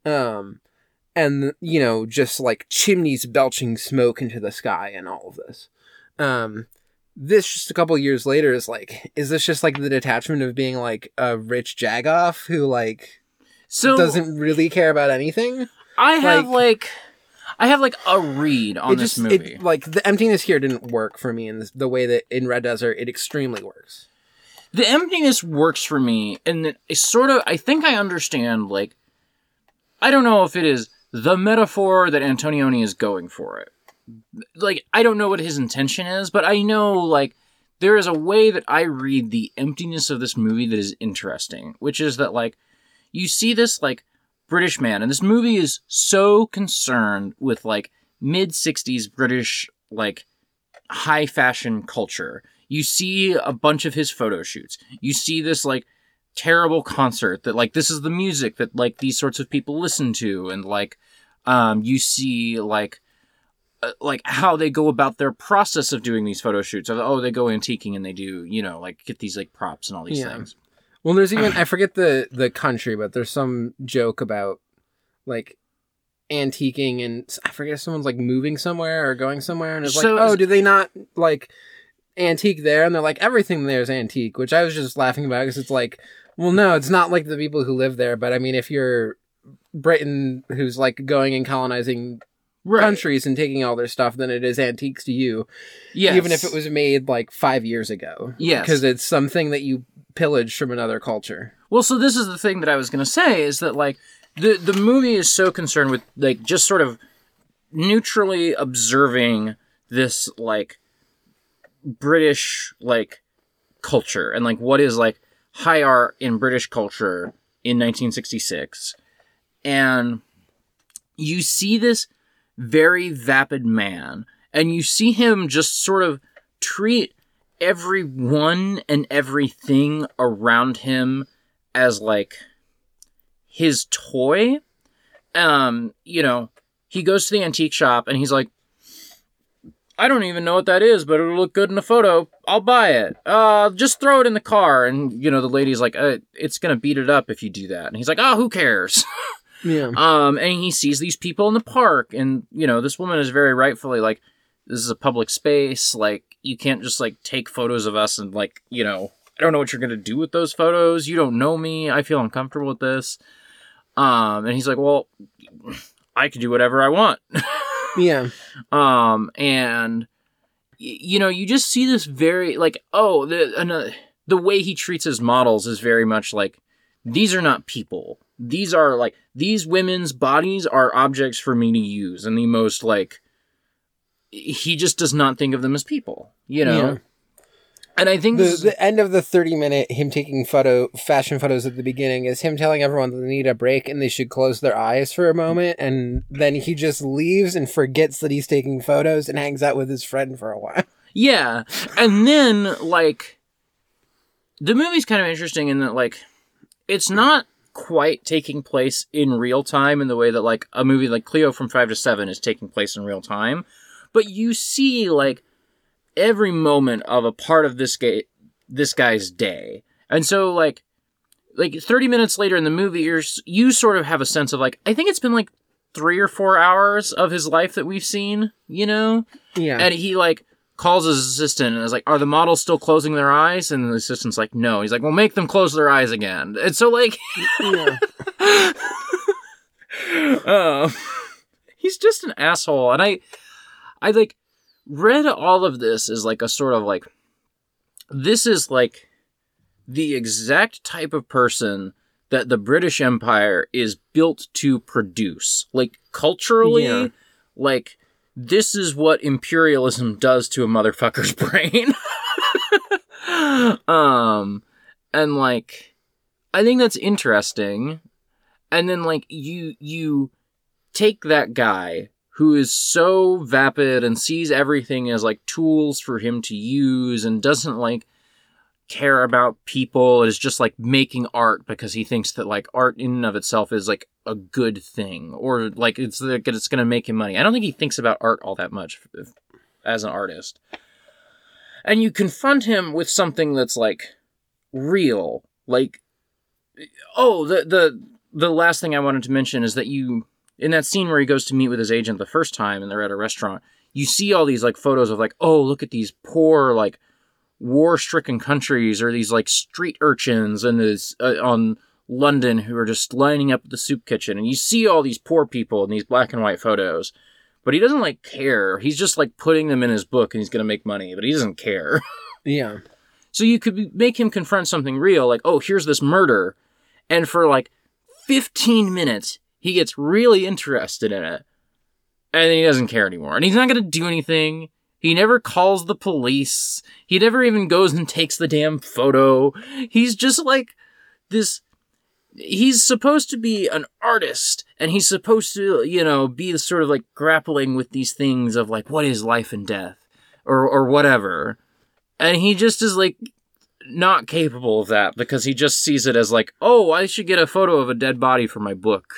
Um and you know just like chimneys belching smoke into the sky and all of this. Um this just a couple years later is like is this just like the detachment of being like a rich jagoff who like So doesn't really care about anything? I have like- like, I have like a read on this just movie. it like the emptiness here didn't work for me in this, the way that in Red Desert it extremely works. the emptiness works for me and it it's sort of i think i understand like i don't know if it is the metaphor that antonioni is going for it like i don't know what his intention is but i know like there is a way that i read the emptiness of this movie that is interesting which is that like you see this like british man and this movie is so concerned with like mid 60s british like high fashion culture. You see a bunch of his photo shoots. You see this like terrible concert that like this is the music that like these sorts of people listen to and like um you see like uh, like how they go about their process of doing these photo shoots. Oh, they go antiquing and they do, you know, like get these like props and all these Yeah. things. Well, there's even [clears throat] I forget the the country, but there's some joke about like antiquing and I forget if someone's like moving somewhere or going somewhere, and it's So like, oh, do they not like antique there? And they're like, everything there is antique, which I was just laughing about because it's like, well, no, it's not like the people who live there, but I mean, if you're Britain who's like going and colonizing countries and taking all their stuff, than it is antiques to you, Yes. even if it was made like five years ago. Yes. because it's something that you pillaged from another culture. Well, so this is the thing that I was going to say is that like the the movie is so concerned with like just sort of neutrally observing this like British like culture and like what is like high art in British culture in 1966 and you see this very vapid man. And you see him just sort of treat everyone and everything around him as like his toy. Um, you know, he goes to the antique shop and he's like, I don't even know what that is, but it'll look good in a photo. I'll buy it. Uh, just throw it in the car. And, you know, the lady's like, uh, it's going to beat it up if you do that. And he's like, oh, who cares? [laughs] Yeah. Um, and he sees these people in the park, and you know, this woman is very rightfully like, this is a public space. Like, you can't just like take photos of us and like, you know, I don't know what you're gonna do with those photos. You don't know me. I feel uncomfortable with this. Um, and he's like, well, I can do whatever I want. [laughs] Yeah. um, and y- you know, you just see this very like, oh, the uh, the way he treats his models is very much like these are not people. These are like these women's bodies are objects for me to use, and the most like he just does not think of them as people, you know. Yeah. And I think The, is- the end of the 30 minute him taking photo fashion photos at the beginning is him telling everyone that they need a break and they should close their eyes for a moment and then he just leaves and forgets that he's taking photos and hangs out with his friend for a while. [laughs] Yeah. And then like the movie's kind of interesting in that like it's not quite taking place in real time in the way that like a movie like Cleo from 5 to 7 is taking place in real time, but you see like every moment of a part of this guy this guy's day. And so like like 30 minutes later in the movie you're you sort of have a sense of like I think it's been like 3 or 4 hours of his life that we've seen, you know? Yeah. And he like calls his assistant and is like, "Are the models still closing their eyes?" And the assistant's like, "No." He's like, "Well, make them close their eyes again." And so like, yeah. uh, [laughs] he's just an asshole. And I, I like read all of this as like a sort of like, this is like the exact type of person that the British Empire is built to produce. Like culturally, Yeah. like this is what imperialism does to a motherfucker's [laughs] brain. um and like I think that's interesting. And then like you you take that guy who is so vapid and sees everything as like tools for him to use and doesn't like care about people is just like making art because he thinks that like art in and of itself is like a good thing or like it's like it's going to make him money. I don't think he thinks about art all that much if, as an artist. And you confront him with something that's like real, like oh, the the the last thing I wanted to mention is that you in that scene where he goes to meet with his agent the first time and they're at a restaurant, you see all these like photos of like, oh, look at these poor like war-stricken countries or these like street urchins and this uh, on London who are just lining up at the soup kitchen and you see all these poor people in these black and white photos. But he doesn't like care. He's just like putting them in his book and he's going to make money, but he doesn't care. [laughs] Yeah. So you could make him confront something real, like, oh, here's this murder. And for like 15 minutes, he gets really interested in it. And he doesn't care anymore. And he's not going to do anything. He never calls the police. He never even goes and takes the damn photo. He's just like this. He's supposed to be an artist and he's supposed to, you know, be the sort of like grappling with these things of like, what is life and death or, or whatever and he just is like not capable of that because he just sees it as like, oh, I should get a photo of a dead body for my book,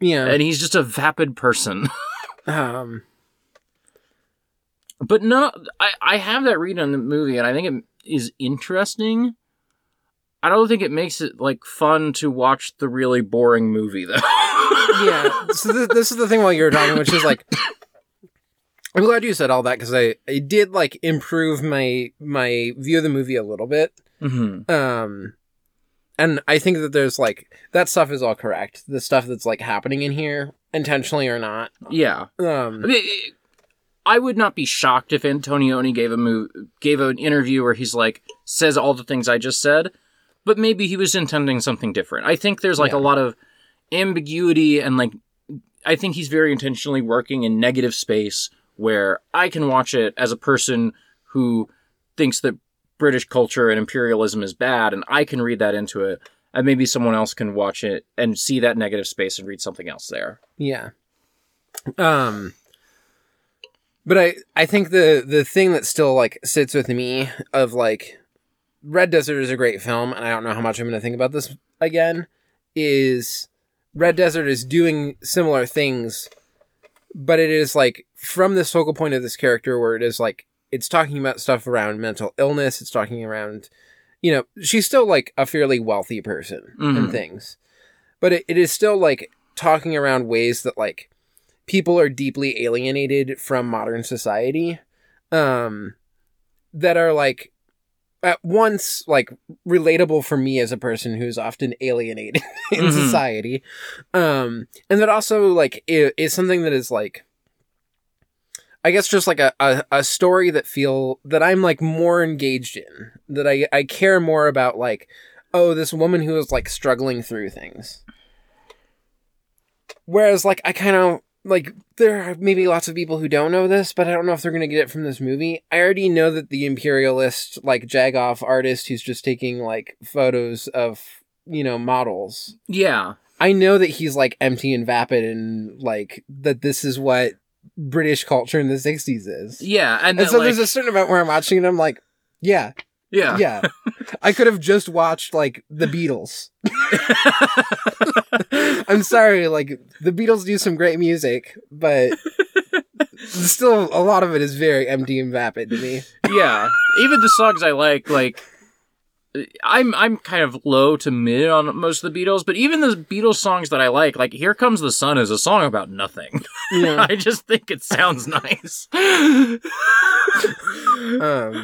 Yeah. and he's just a vapid person. [laughs] Um. but no, I I have that read on the movie, and I think it is interesting. I don't think it makes it like fun to watch the really boring movie though. [laughs] yeah. So th- this is the thing while you were talking, which is like, I'm glad you said all that because I I did like improve my my view of the movie a little bit. hmm Um, and I think that there's like that stuff is all correct. The stuff that's like happening in here, intentionally or not. Yeah, Um, I, mean, it- I would not be shocked if Antonioni gave a move, gave an interview where he's like says all the things I just said, but maybe he was intending something different. I think there's like Yeah. a lot of ambiguity and like I think he's very intentionally working in negative space where I can watch it as a person who thinks that British culture and imperialism is bad and I can read that into it. And maybe someone else can watch it and see that negative space and read something else there. yeah. Um, But I I think the the thing that still like sits with me of like Red Desert is a great film, and I don't know how much I'm going to think about this again. Is Red Desert is doing similar things, but it is like from this focal point of this character where it is like it's talking about stuff around mental illness. It's talking around, you know, she's still like a fairly wealthy person and Mhm. things, but it, it is still like talking around ways that like people are deeply alienated from modern society, um, that are like at once like relatable for me as a person who's often alienated [laughs] in Mhm. society, um, and that also like is something that is like I guess just like a, a, a story that feel that I'm like more engaged in, that I, I care more about like, oh, this woman who is like struggling through things. Whereas like I kind of like there are maybe lots of people who don't know this, but I don't know if they're gonna get it from this movie. I already know that the imperialist like jagoff artist who's just taking like photos of you know models Yeah. I know that he's like empty and vapid and like that this is what British culture in the 60s is. Yeah. And, And so like, there's a certain amount where I'm watching it and I'm like, yeah, yeah. yeah. I could have just watched like the Beatles. [laughs] I'm sorry, like the Beatles do some great music, but still a lot of it is very empty and vapid to me. yeah. Even the songs I like, like I'm I'm kind of low to mid on most of the Beatles, but even the Beatles songs that I like, like "Here Comes the Sun" is a song about nothing. [laughs] Yeah. I just think it sounds nice. Um,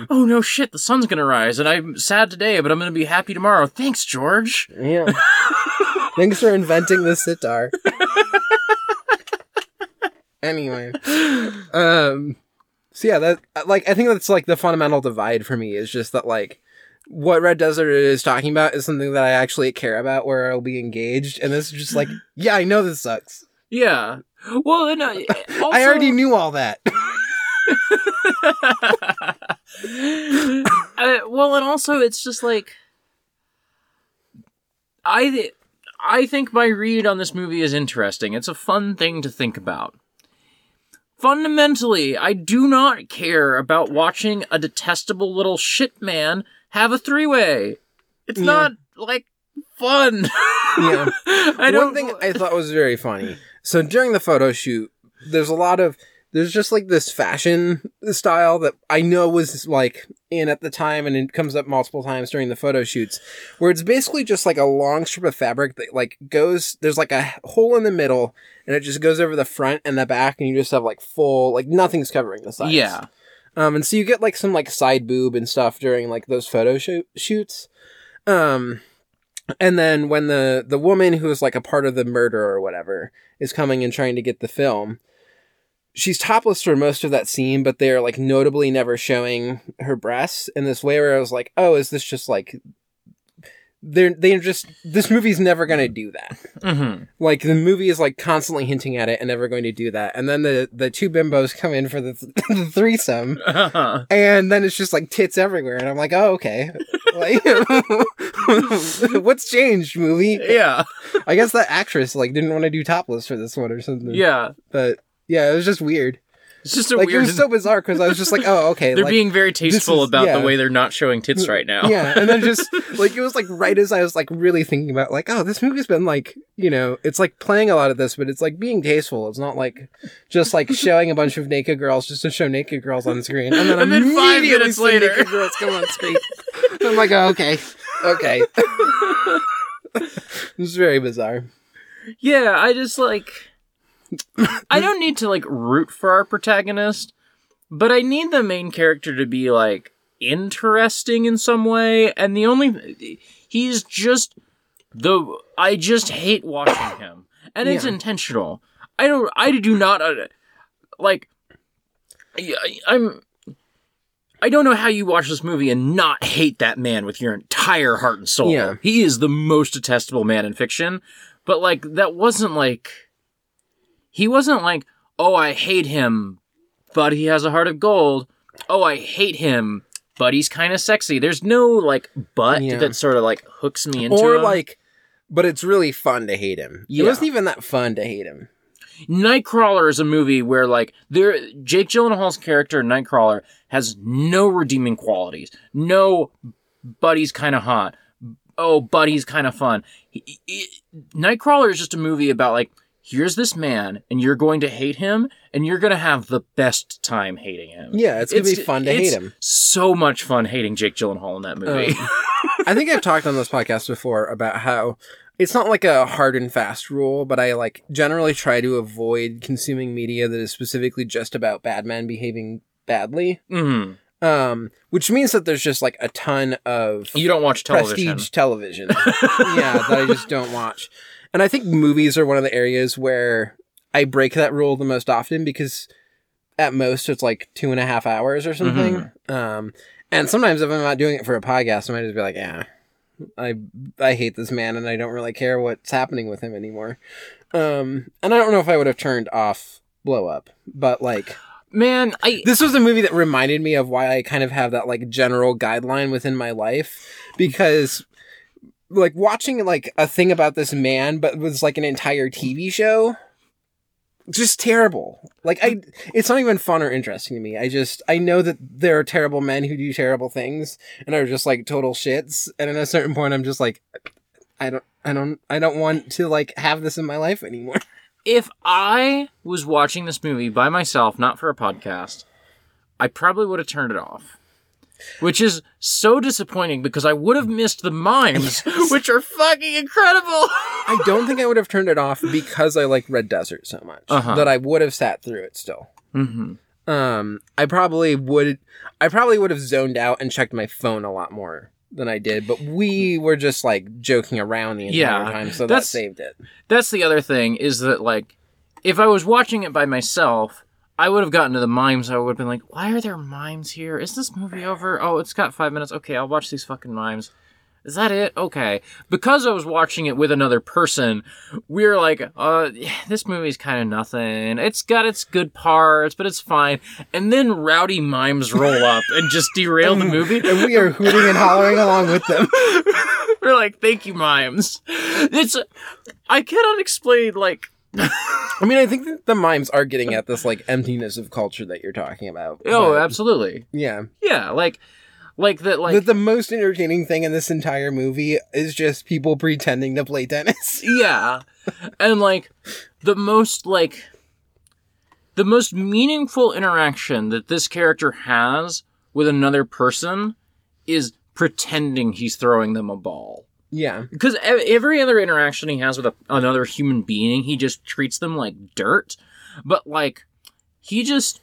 oh no, shit! The sun's gonna rise, and I'm sad today, but I'm gonna be happy tomorrow. Thanks, George. yeah. [laughs] Thanks for inventing the sitar. anyway. Um so yeah, that like I think that's like the fundamental divide for me is just that like what Red Desert is talking about is something that I actually care about where I'll be engaged and this is just like [laughs] yeah, I know this sucks. Yeah. Well, and uh, [laughs] also, I already knew all that. [laughs] uh, well, and also it's just like I th- I think my read on this movie is interesting. It's a fun thing to think about. Fundamentally, I do not care about watching a detestable little shit man have a three-way. It's Yeah. not like fun. Yeah. [laughs] I don't One thing I thought was very funny. So during the photo shoot, there's a lot of there's just like this fashion style that I know was like in at the time and it comes up multiple times during the photo shoots where it's basically just like a long strip of fabric that like goes there's like a hole in the middle and it just goes over the front and the back and you just have like full like nothing's covering the sides. Yeah. Um, and so you get like some like side boob and stuff during like those photo shoot shoots. Um, and then when the the woman who is like a part of the murder or whatever is coming and trying to get the film, she's topless for most of that scene, but they're like notably never showing her breasts in this way where I was like, oh, is this just like they're they're just this movie's never gonna do that. Mm-hmm. Like the movie is like constantly hinting at it and never going to do that. And then the the two bimbos come in for the, [laughs] the threesome, [laughs] and then it's just like tits everywhere, and I'm like, oh okay, [laughs] like, what's changed, movie? yeah. I guess that actress like didn't want to do topless for this one or something. Yeah. but yeah, it was just weird. It's just a Like weird. it was so bizarre because I was just like, oh okay, [laughs] They're like, being very tasteful is- about yeah. the way they're not showing tits right now. yeah, and then just [laughs] like it was like right as I was like really thinking about like, oh, this movie's been like, you know, it's like playing a lot of this, but it's like being tasteful. It's not like just like [laughs] showing a bunch of naked girls just to show naked girls on screen, and then, And then five immediately minutes some later. naked girls come on screen. And I'm like, oh, okay, okay. it's very bizarre. Yeah, I just like. I don't need to like root for our protagonist, but I need the main character to be like interesting in some way. And the only. He's just. The. I just hate watching him. And it's intentional. I don't. I do not. Uh, like. I- I'm. I don't know how you watch this movie and not hate that man with your entire heart and soul. Yeah. He is the most detestable man in fiction. But like that wasn't like he wasn't like, "Oh, I hate him, but he has a heart of gold." "Oh, I hate him, but he's kind of sexy." There's no like but Yeah. that sort of like hooks me into him. Or him. like, but it's really fun to hate him. Yeah. It wasn't even that fun to hate him. Nightcrawler is a movie where like there Jake Gyllenhaal's character Nightcrawler has no redeeming qualities. No Buddy's kind of hot. Oh, Buddy's kind of fun. He- he- Nightcrawler is just a movie about like here's this man and you're going to hate him and you're going to have the best time hating him. Yeah, it's gonna be fun to hate him. So much fun hating Jake Gyllenhaal in that movie. Um, [laughs] I think I've talked on this podcast before about how it's not like a hard and fast rule, but I like generally try to avoid consuming media that is specifically just about bad men behaving badly. Mhm. Um, which means that there's just like a ton of You don't watch television. prestige television. [laughs] yeah, that I just don't watch. And I think movies are one of the areas where I break that rule the most often because at most it's like two and a half hours or something. Um, and sometimes if I'm not doing it for a podcast, I might just be like, yeah, I I hate this man and I don't really care what's happening with him anymore. Um, and I don't know if I would have turned off Blow Up, but like Man, I this was a movie that reminded me of why I kind of have that like general guideline within my life because like watching like a thing about this man but was like an entire TV show just terrible. Like I it's not even fun or interesting to me. I just I know that there are terrible men who do terrible things and are just like total shits and at a certain point I'm just like I don't I don't I don't want to like have this in my life anymore. [laughs] if I was watching this movie by myself, not for a podcast, I probably would have turned it off. Which is so disappointing because I would have missed the mimes, [laughs] which are fucking incredible. [laughs] I don't think I would have turned it off because I like Red Desert so much Uh-huh. that I would have sat through it still. hmm Um, I probably would. I probably would have zoned out and checked my phone a lot more than I did. But we were just like joking around the entire Yeah, time, so that saved it. That's the other thing is that like, if I was watching it by myself, I would have gotten to the mimes. I would have been like, "Why are there mimes here? Is this movie over? Oh, it's got five minutes. Okay, I'll watch these fucking mimes." Is that it? Okay. Because I was watching it with another person, we were like, uh, this movie's kind of nothing. It's got its good parts, but it's fine. And then rowdy mimes roll up and just [laughs] derail the movie. And we are hooting and hollering along with them. [laughs] We're like, thank you, mimes. It's, I cannot explain, like, [laughs] I mean, I think that the mimes are getting at this like emptiness of culture that you're talking about. oh, but, absolutely. yeah. Yeah, like, like that, like, But the most entertaining thing in this entire movie is just people pretending to play tennis. [laughs] yeah. And, like, the most, like, the most meaningful interaction that this character has with another person is pretending he's throwing them a ball. Yeah. because every other interaction he has with a, another human being, he just treats them like dirt. But like, he just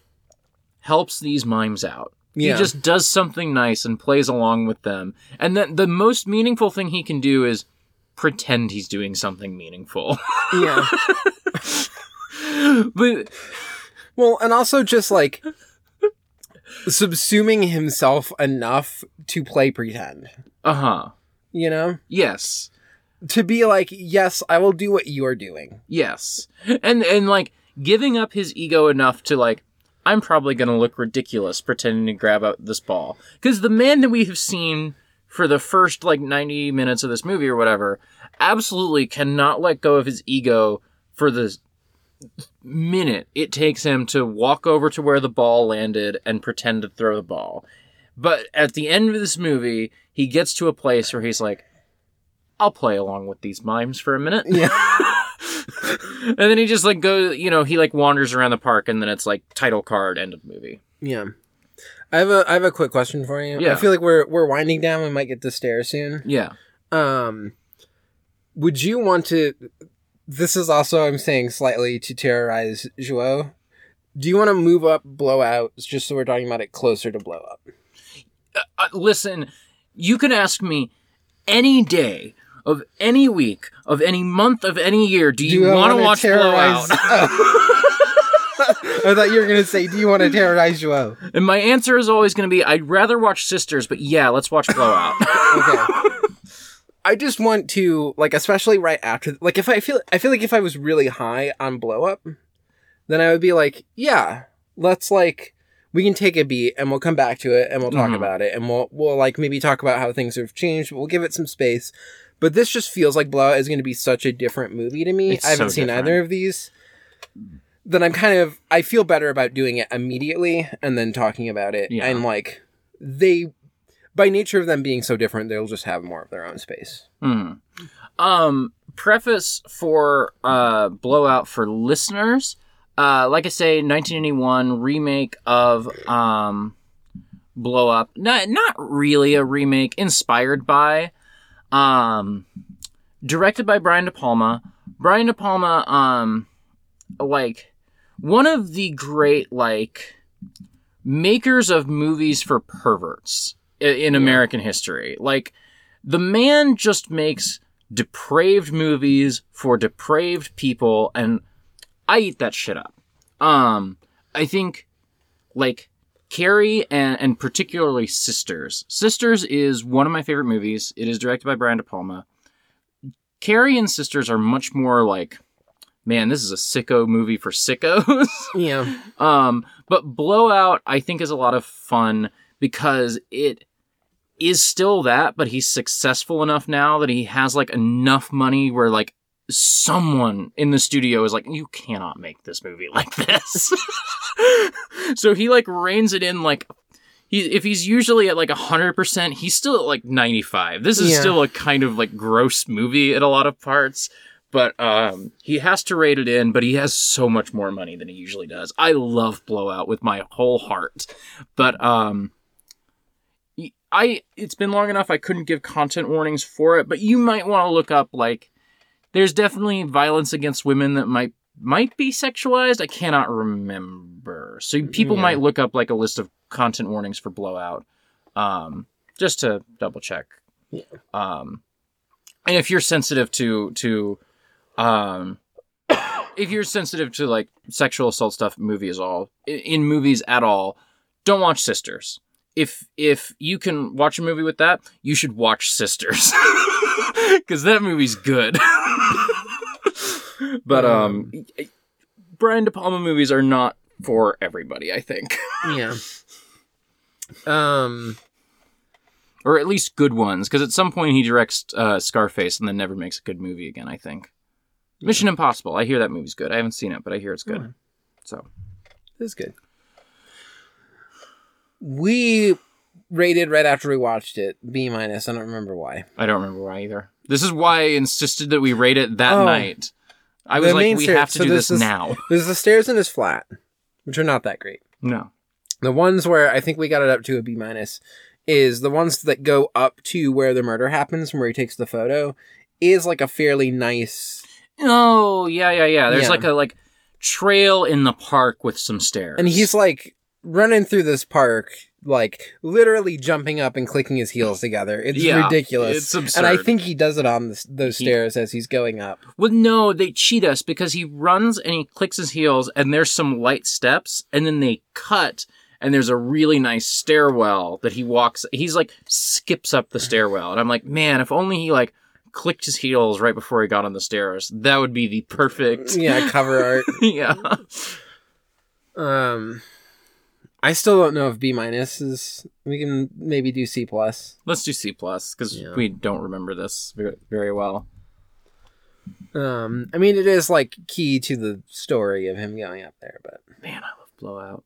helps these mimes out. Yeah. He just does something nice and plays along with them. And then the most meaningful thing he can do is pretend he's doing something meaningful. [laughs] Yeah. but Well, and also just like subsuming himself enough to play pretend, uh huh. You know? Yes. To be like, yes, I will do what you're doing. Yes. And and like giving up his ego enough to like I'm probably going to look ridiculous pretending to grab out this ball cuz the man that we have seen for the first like 90 minutes of this movie or whatever absolutely cannot let go of his ego for the minute it takes him to walk over to where the ball landed and pretend to throw the ball. But at the end of this movie, he gets to a place where he's like I'll play along with these mimes for a minute Yeah. [laughs] and then he just like goes, you know, he like wanders around the park, and then it's like title card, end of movie. Yeah. I have a I have a quick question for you. Yeah. I feel like we're we're winding down. We might get to stairs soon. Yeah. Um, would you want to? This is also I'm saying slightly to terrorize Joao. Do you want to move up Blow Out just so we're talking about it closer to blow up? Uh, listen, you can ask me any day of any week of any month of any year. Do you, I want to watch terrorize- Blow Out? [laughs] [laughs] I thought you were gonna say, "Do you want to terrorize Joao?" and my answer is always going to be, I'd rather watch Sisters, but yeah, let's watch Blow Out. [laughs] okay. I just want to like, especially right after, like, if I feel, I feel like if I was really high on blow up, then I would be like, yeah, let's like, we can take a beat and we'll come back to it and we'll talk Mhm. about it and we'll we'll like maybe talk about how things have changed. We'll give it some space. But this just feels like Blow Out is going to be such a different movie to me. It's I haven't so seen different. either of these. then I'm kind of I feel better about doing it immediately and then talking about it. Yeah. And like they by nature of them being so different, they'll just have more of their own space. Hmm. Um, preface for uh, Blow Out for listeners. Uh, like I say, 1981 remake of um, Blow Up. Not not really a remake, inspired by. Um, directed by Brian De Palma. Brian De Palma, um, like one of the great like makers of movies for perverts i- in American history. Like the man just makes depraved movies for depraved people and I eat that shit up. Um I think like Carrie and and particularly Sisters. Sisters is one of my favorite movies. It is directed by Brian De Palma. Carrie and Sisters are much more like man, this is a sicko movie for sickos. [laughs] Yeah. Um, but Blow Out, I think, is a lot of fun because it is still that, but he's successful enough now that he has like enough money where like someone in the studio is like, you cannot make this movie [laughs] like this. [laughs] so he like reins it in like he if he's usually at like 100%, he's still at like 95. This is Yeah. still a kind of like gross movie at a lot of parts but um, he has to rate it in, but he has so much more money than he usually does. I love Blow Out with my whole heart, but um, I it's been long enough I couldn't give content warnings for it, but you might want to look up like there's definitely violence against women that might might be sexualized. I cannot remember, so people Yeah. might look up like a list of content warnings for Blow Out, um, just to double check. Yeah. Um, and if you're sensitive to to um if you're sensitive to like sexual assault stuff in movies all in movies at all don't watch sisters if if you can watch a movie with that you should watch sisters [laughs] because that movie's good [laughs] but um brian de palma movies are not for everybody i think [laughs] Yeah. Um or at least good ones because at some point he directs uh, scarface and then never makes a good movie again i think mission impossible i hear that movie's good i haven't seen it but i hear it's good so it is good. We rated right after we watched it B minus. I don't remember why. I don't remember why either. This is why I insisted that we rate it that Oh. night. I was The like, we stair- have to so do this this is- now. [laughs] There's the stairs in his flat, which are not that great. No. The ones where I think we got it up to a B minus is the ones that go up to where the murder happens, from where he takes the photo, is like a fairly nice. Oh, yeah, yeah, yeah. There's Yeah. like a like trail in the park with some stairs. And he's like running through this park, like literally jumping up and clicking his heels [sighs] together. It's Yeah, ridiculous. it's absurd. And I think he does it on this, those He- stairs as he's going up. Well, no, they cheat us because he runs and he clicks his heels, and there's some light steps, and then they cut, and there's a really nice stairwell that he walks. He's like skips up the [sighs] stairwell, and I'm like, man, if only he like clicked his heels right before he got on the stairs, that would be the perfect. Yeah, cover art. [laughs] yeah. Um, I still don't know if B minus is. We can maybe do C plus. Let's do C plus because Yeah. we don't remember this very, well. Um, I mean, it is like key to the story of him going up there, but Man, I love Blow Out.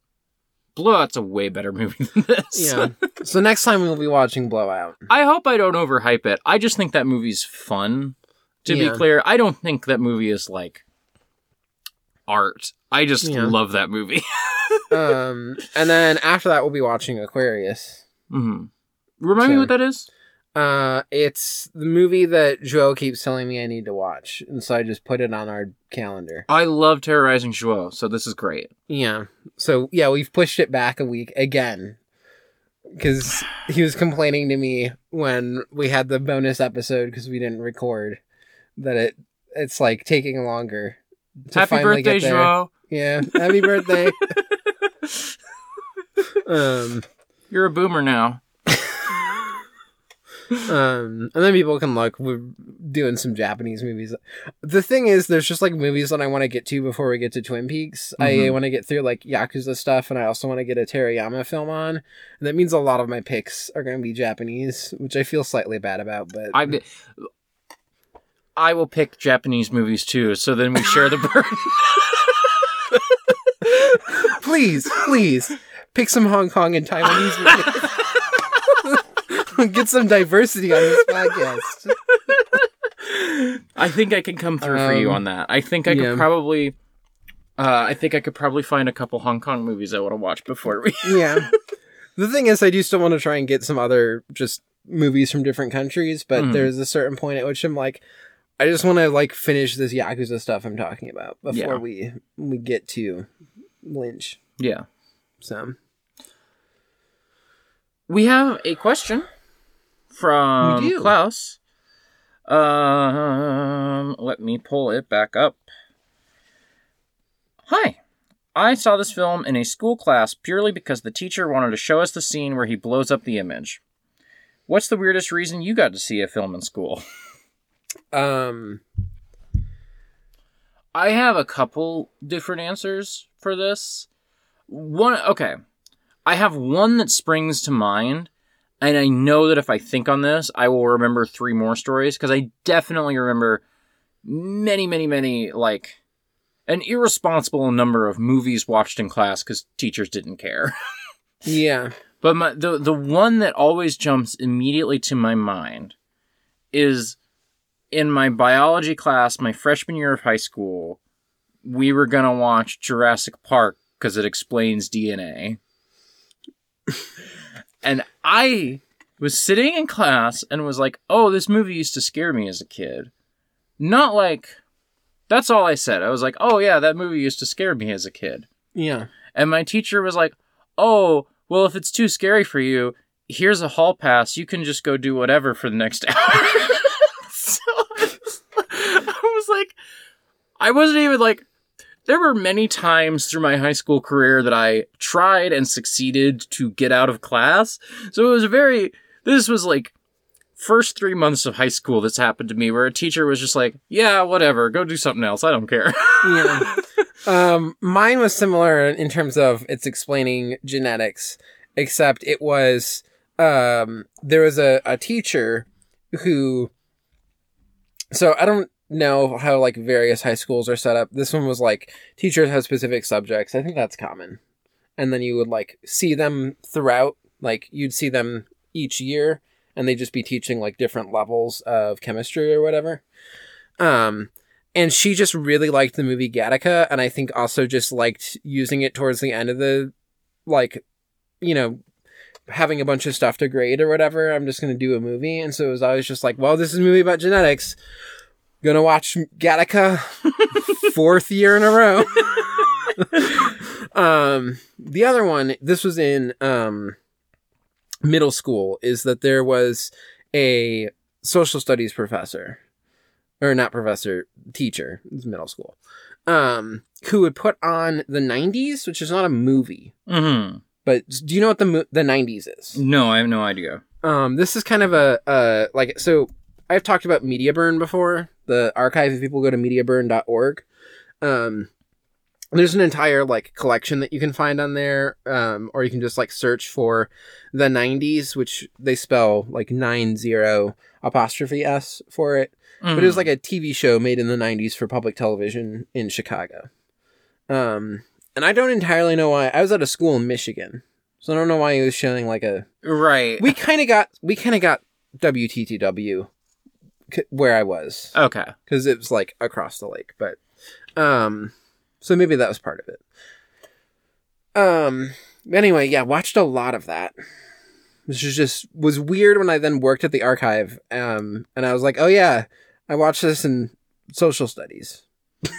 Blowout's a way better movie than this. yeah. [laughs] so next time we'll be watching Blow Out. I hope I don't overhype it. I just think that movie's fun. To Yeah. be clear, I don't think that movie is like art. I just Yeah. love that movie. [laughs] um, and then after that we'll be watching Aquarius. hmm Remind me what that is. Uh, it's the movie that Joe keeps telling me I need to watch, and so I just put it on our calendar. I love Terrorizing Joao, so this is great. Yeah. So yeah, we've pushed it back a week again because he was complaining to me when we had the bonus episode because we didn't record that it it's like taking longer. to Happy birthday. Joao. Yeah, happy birthday. [laughs] um, You're a boomer now. um, and then people can look. We're doing some Japanese movies. The thing is, there's just like movies that I want to get to before we get to Twin Peaks. I Mhm. want to get through like Yakuza stuff, and I also want to get a Terayama film on. And that means a lot of my picks are going to be Japanese, which I feel slightly bad about. But I I will pick Japanese movies too, so then we share the burden. [laughs] [laughs] please, please pick some Hong Kong and Taiwanese movies. [laughs] Get some diversity on this podcast. I think I can come through for you Um, on that. I think I yeah. could probably. Uh, I think I could probably find a couple Hong Kong movies I want to watch before we. [laughs] Yeah. The thing is, I do still want to try and get some other just movies from different countries, but Mhm. there's a certain point at which I'm like, I just want to like finish this Yakuza stuff I'm talking about before Yeah. we we get to Lynch. Yeah. So We have a question from Klaus. Um, let me pull it back up. Hi. I saw this film in a school class purely because the teacher wanted to show us the scene where he blows up the image. What's the weirdest reason you got to see a film in school? um I have a couple different answers for this. One, okay. I have one that springs to mind, and I know that if I think on this, I will remember three more stories because I definitely remember many, many, many, like, an irresponsible number of movies watched in class because teachers didn't care. [laughs] yeah. But my, the the one that always jumps immediately to my mind is in my biology class, my freshman year of high school. We were gonna watch Jurassic Park because it explains DNA, [laughs] and I was sitting in class and was like, "Oh, this movie used to scare me as a kid." Not like that's all I said. I was like, "Oh yeah, that movie used to scare me as a kid." Yeah. And my teacher was like, "Oh, well, if it's too scary for you, here's a hall pass. You can just go do whatever for the next [laughs] hour." [laughs] so I was like, I wasn't even like. There were many times through my high school career that I tried and succeeded to get out of class. So it was a very. This was like first three months of high school that's happened to me where a teacher was just like, yeah, whatever, go do something else. I don't care. [laughs] Yeah. um, mine was similar in terms of it's explaining genetics, except it was um, there was a, a teacher who. So I don't know how like various high schools are set up. This one was like teachers have specific subjects. I think that's common, and then you would like see them throughout. Like you'd see them each year, and they'd just be teaching like different levels of chemistry or whatever. Um, and she just really liked the movie Gattaca, and I think also just liked using it towards the end of the, like, you know, having a bunch of stuff to grade or whatever. I'm just gonna do a movie, and so it was always just like, well, this is a movie about genetics. Gonna watch Gattaca, [laughs] fourth year in a row. [laughs] um, the other one, this was in um middle school, is that there was a social studies professor or not professor, teacher, it's middle school, um, who would put on the 90s, which is not a movie. hmm But do you know what the mo- the 90s is? No, I have no idea. Um, this is kind of a uh like so I've talked about MediaBurn before, the archive if people go to mediaburn.org. Um there's an entire like collection that you can find on there um or you can just like search for the 90s which they spell like 90 apostrophe s for it but it was like a TV show made in the 90s for public television in Chicago. Um, and I don't entirely know why. I was at a school in Michigan, so I don't know why he was showing like a. right. We kind of got we kind of got WTTW c- where I was okay. because it was like across the lake, but um, so maybe that was part of it. Um. Anyway, yeah, watched a lot of that. Which was just was weird when I then worked at the archive. Um, and I was like, oh yeah, I watched this in social studies. [laughs]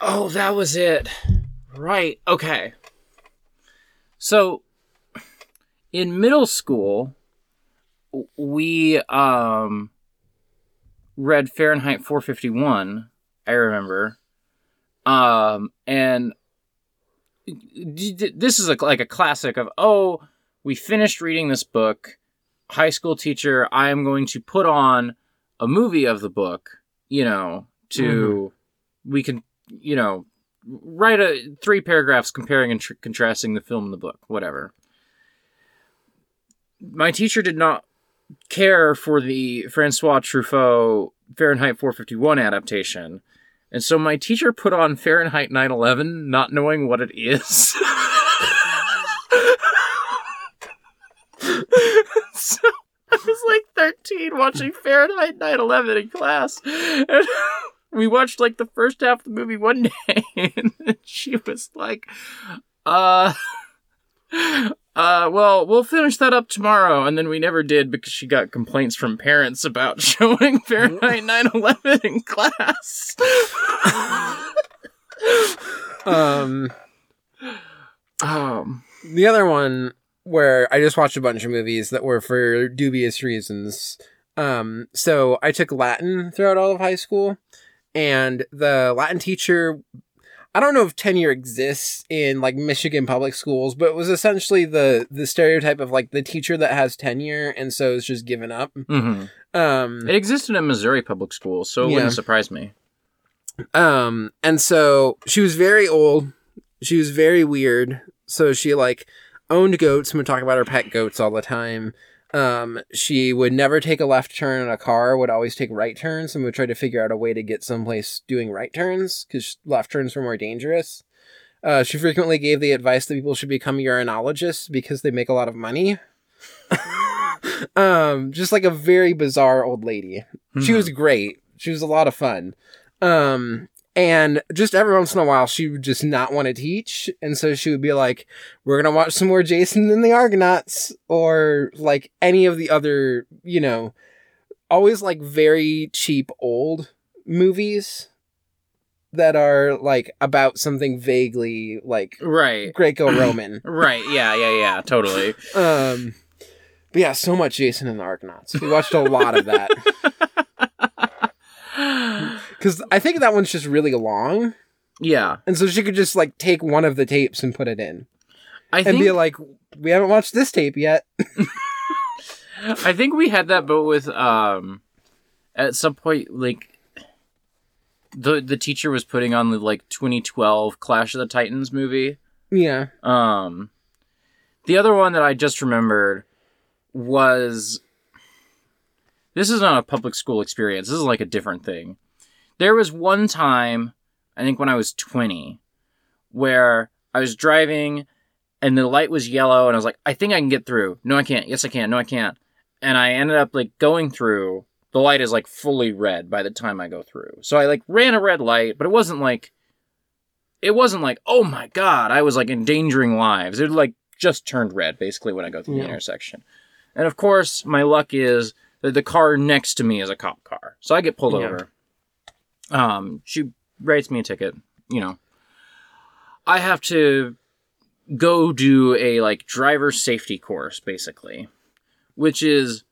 Oh, that was it. Right. Okay. So, in middle school, we um read Fahrenheit 451. I remember. Um, and this is a, like a classic of oh, we finished reading this book. High school teacher, I am going to put on a movie of the book. You know, to we can you know write a three paragraphs comparing and tr- contrasting the film and the book whatever my teacher did not care for the francois truffaut fahrenheit 451 adaptation And so my teacher put on Fahrenheit 9/11 not knowing what it is. [laughs] so I was like 13 watching Fahrenheit 9/11 in class. And [laughs] we watched like the first half of the movie one day [laughs] and she was like uh uh well we'll finish that up tomorrow and then we never did because she got complaints from parents about [laughs] showing Fahrenheit [laughs] 9/11 in class. Um, um the other one where I just watched a bunch of movies that were for dubious reasons. Um, so I took Latin throughout all of high school, and the Latin teacher. I don't know if tenure exists in like Michigan public schools, but it was essentially the the stereotype of like the teacher that has tenure and so is just given up. mhm. Um, It existed in Missouri public schools, so it Yeah. wouldn't surprise me. Um, and so she was very old. She was very weird. So she like owned goats and would talk about her pet goats all the time. Um, she would never take a left turn in a car, would always take right turns and would try to figure out a way to get someplace doing right turns because left turns were more dangerous. Uh, she frequently gave the advice that people should become urinologists because they make a lot of money. [laughs] um, just like a very bizarre old lady. She was great. She was a lot of fun. Um, and just every once in a while, she would just not want to teach. And so she would be like, we're going to watch some more Jason and the Argonauts or like any of the other, you know, always like very cheap old movies that are like about something vaguely like right. Greco Roman. [clears throat] Right. Yeah, yeah, yeah, totally. um, but yeah, so much Jason and the Argonauts. We watched a lot of that. [laughs] [gasps] Because I think that one's just really long. yeah. And so she could just like take one of the tapes and put it in I and think be like, we haven't watched this tape yet. [laughs] I think we had that but with um at some point like the the teacher was putting on the like 2012 Clash of the Titans movie. yeah. Um, the other one that I just remembered was this is not a public school experience. This is like a different thing. There was one time, I think when I was 20, where I was driving and the light was yellow and I was like, I think I can get through. No, I can't. Yes, I can. No, I can't. And I ended up like going through. The light is like fully red by the time I go through. So I like ran a red light, but it wasn't like it wasn't like, oh my god, I was like endangering lives. It like just turned red basically when I go through the intersection. And of course, my luck is the car next to me is a cop car. So I get pulled Yeah. over. Um, she writes me a ticket, you know. I have to go do a like driver safety course basically, which is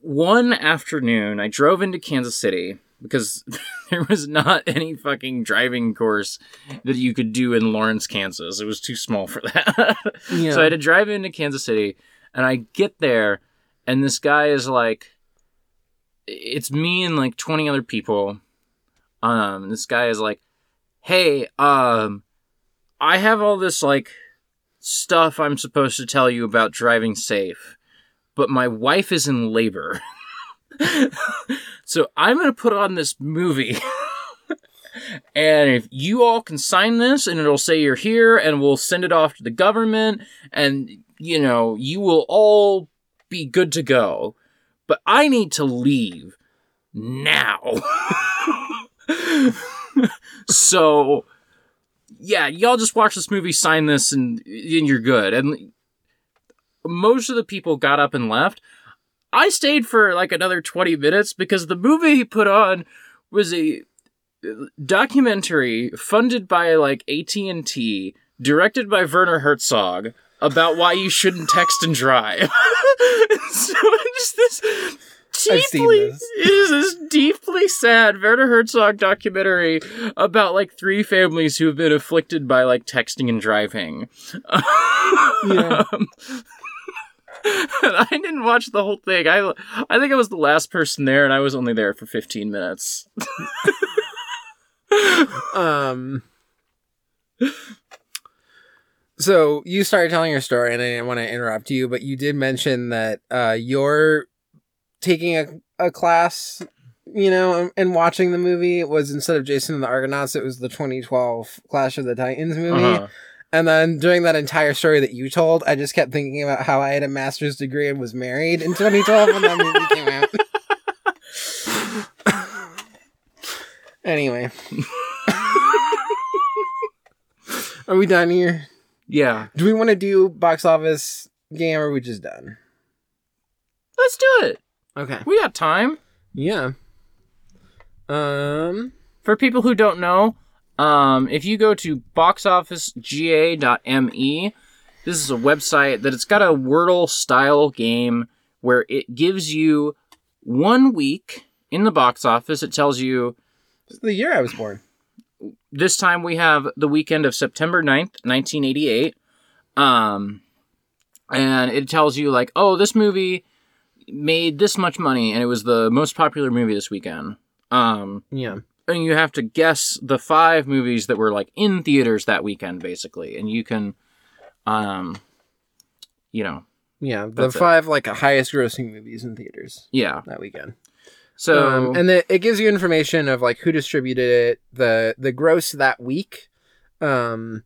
one afternoon I drove into Kansas City because [laughs] there was not any fucking driving course that you could do in Lawrence, Kansas. It was too small for that. Yeah. [laughs] So I had to drive into Kansas City and I get there and this guy is like it's me and like 20 other people. Um this guy is like, "Hey, um I have all this like stuff I'm supposed to tell you about driving safe, but my wife is in labor." [laughs] so I'm going to put on this movie. [laughs] and if you all can sign this and it'll say you're here and we'll send it off to the government and you know, you will all be good to go. But I need to leave now. [laughs] so yeah, y'all just watch this movie, sign this, and, and you're good. And most of the people got up and left. I stayed for like another 20 minutes because the movie he put on was a documentary funded by like AT&T, directed by Werner Herzog about why you shouldn't text and drive. [laughs] so it's this deeply this. it is this deeply sad Werner Herzog documentary about like three families who have been afflicted by like texting and driving. Yeah. [laughs] Um, and I didn't watch the whole thing. I I think I was the last person there, and I was only there for fifteen minutes. [laughs] Um. So you started telling your story, and I didn't want to interrupt you, but you did mention that uh, you're taking a, a class you know, and watching the movie was instead of Jason and the Argonauts, it was the 2012 Clash of the Titans movie. Uh-huh. And then during that entire story that you told, I just kept thinking about how I had a master's degree and was married in 2012 when that movie came out. [laughs] anyway. [laughs] Are we done here? Yeah. Do we want to do box office game or are we just done? Let's do it. Okay. We got time. Yeah. Um For people who don't know, um, if you go to boxofficega.me, this is a website that it's got a Wordle style game where it gives you one week in the box office. It tells you it's the year I was born. This time we have the weekend of September 9th, 1988. Um, and it tells you, like, oh, this movie made this much money and it was the most popular movie this weekend. Um, Yeah. and you have to guess the five movies that were like in theaters that weekend, basically. And you can, um, you know, Yeah, the That's it. five like highest grossing movies in theaters yeah. that weekend. So, um, and the, it gives you information of like who distributed it, the the gross that week, um,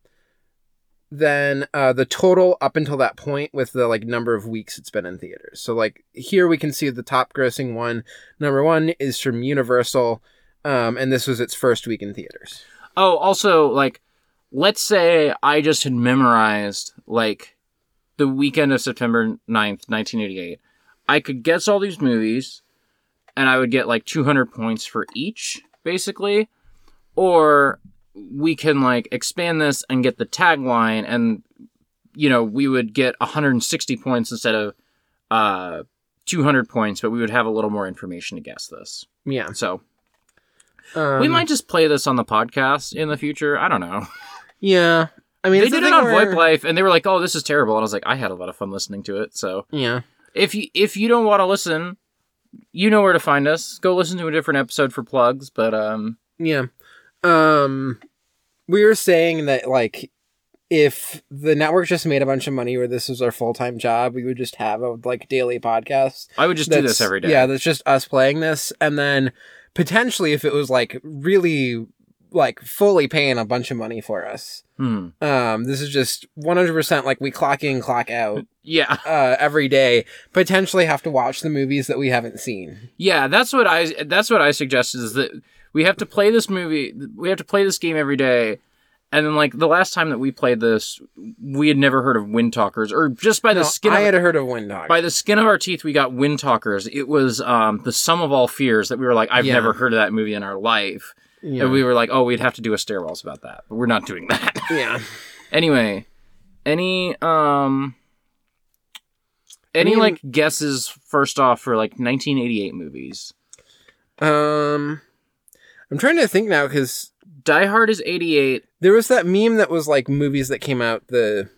then uh, the total up until that point with the like number of weeks it's been in theaters. So like here we can see the top grossing one. Number one is from Universal, um, and this was its first week in theaters. oh, also, like, let's say I just had memorized like the weekend of September 9th, 1988. I could guess all these movies and I would get like 200 points for each, basically. Or we can like expand this and get the tagline and you know, we would get 160 points instead of uh 200 points, but we would have a little more information to guess this. Yeah, So, um, we might just play this on the podcast in the future. I don't know. Yeah, I mean they did it on where- VoIP Life and they were like, "Oh, this is terrible." And I was like, "I had a lot of fun listening to it." So, Yeah. if you if you don't want to listen, you know where to find us. Go listen to a different episode for plugs, but um Yeah. Um we were saying that like if the network just made a bunch of money where this was our full-time job, we would just have a like daily podcast. I would just do this every day. Yeah, that's just us playing this and then potentially if it was like really like fully paying a bunch of money for us. Hmm. Um this is just 100% like we clock in, clock out [laughs] Yeah. uh every day, potentially have to watch the movies that we haven't seen. Yeah, that's what I that's what I suggested is that we have to play this movie we have to play this game every day. And then like the last time that we played this, we had never heard of Windtalkers or just by the No, skin I of had heard of Windtalkers. by the skin of our teeth we got Windtalkers. It was um the sum of all fears that we were like I've Yeah. never heard of that movie in our life. Yeah. And we were like, "Oh, we'd have to do a stairwells about that." But we're not doing that. [laughs] yeah. Anyway, any um any mean- like guesses first off for like 1988 movies? Um, I'm trying to think now because Die Hard is 88. there was that meme that was like movies that came out. The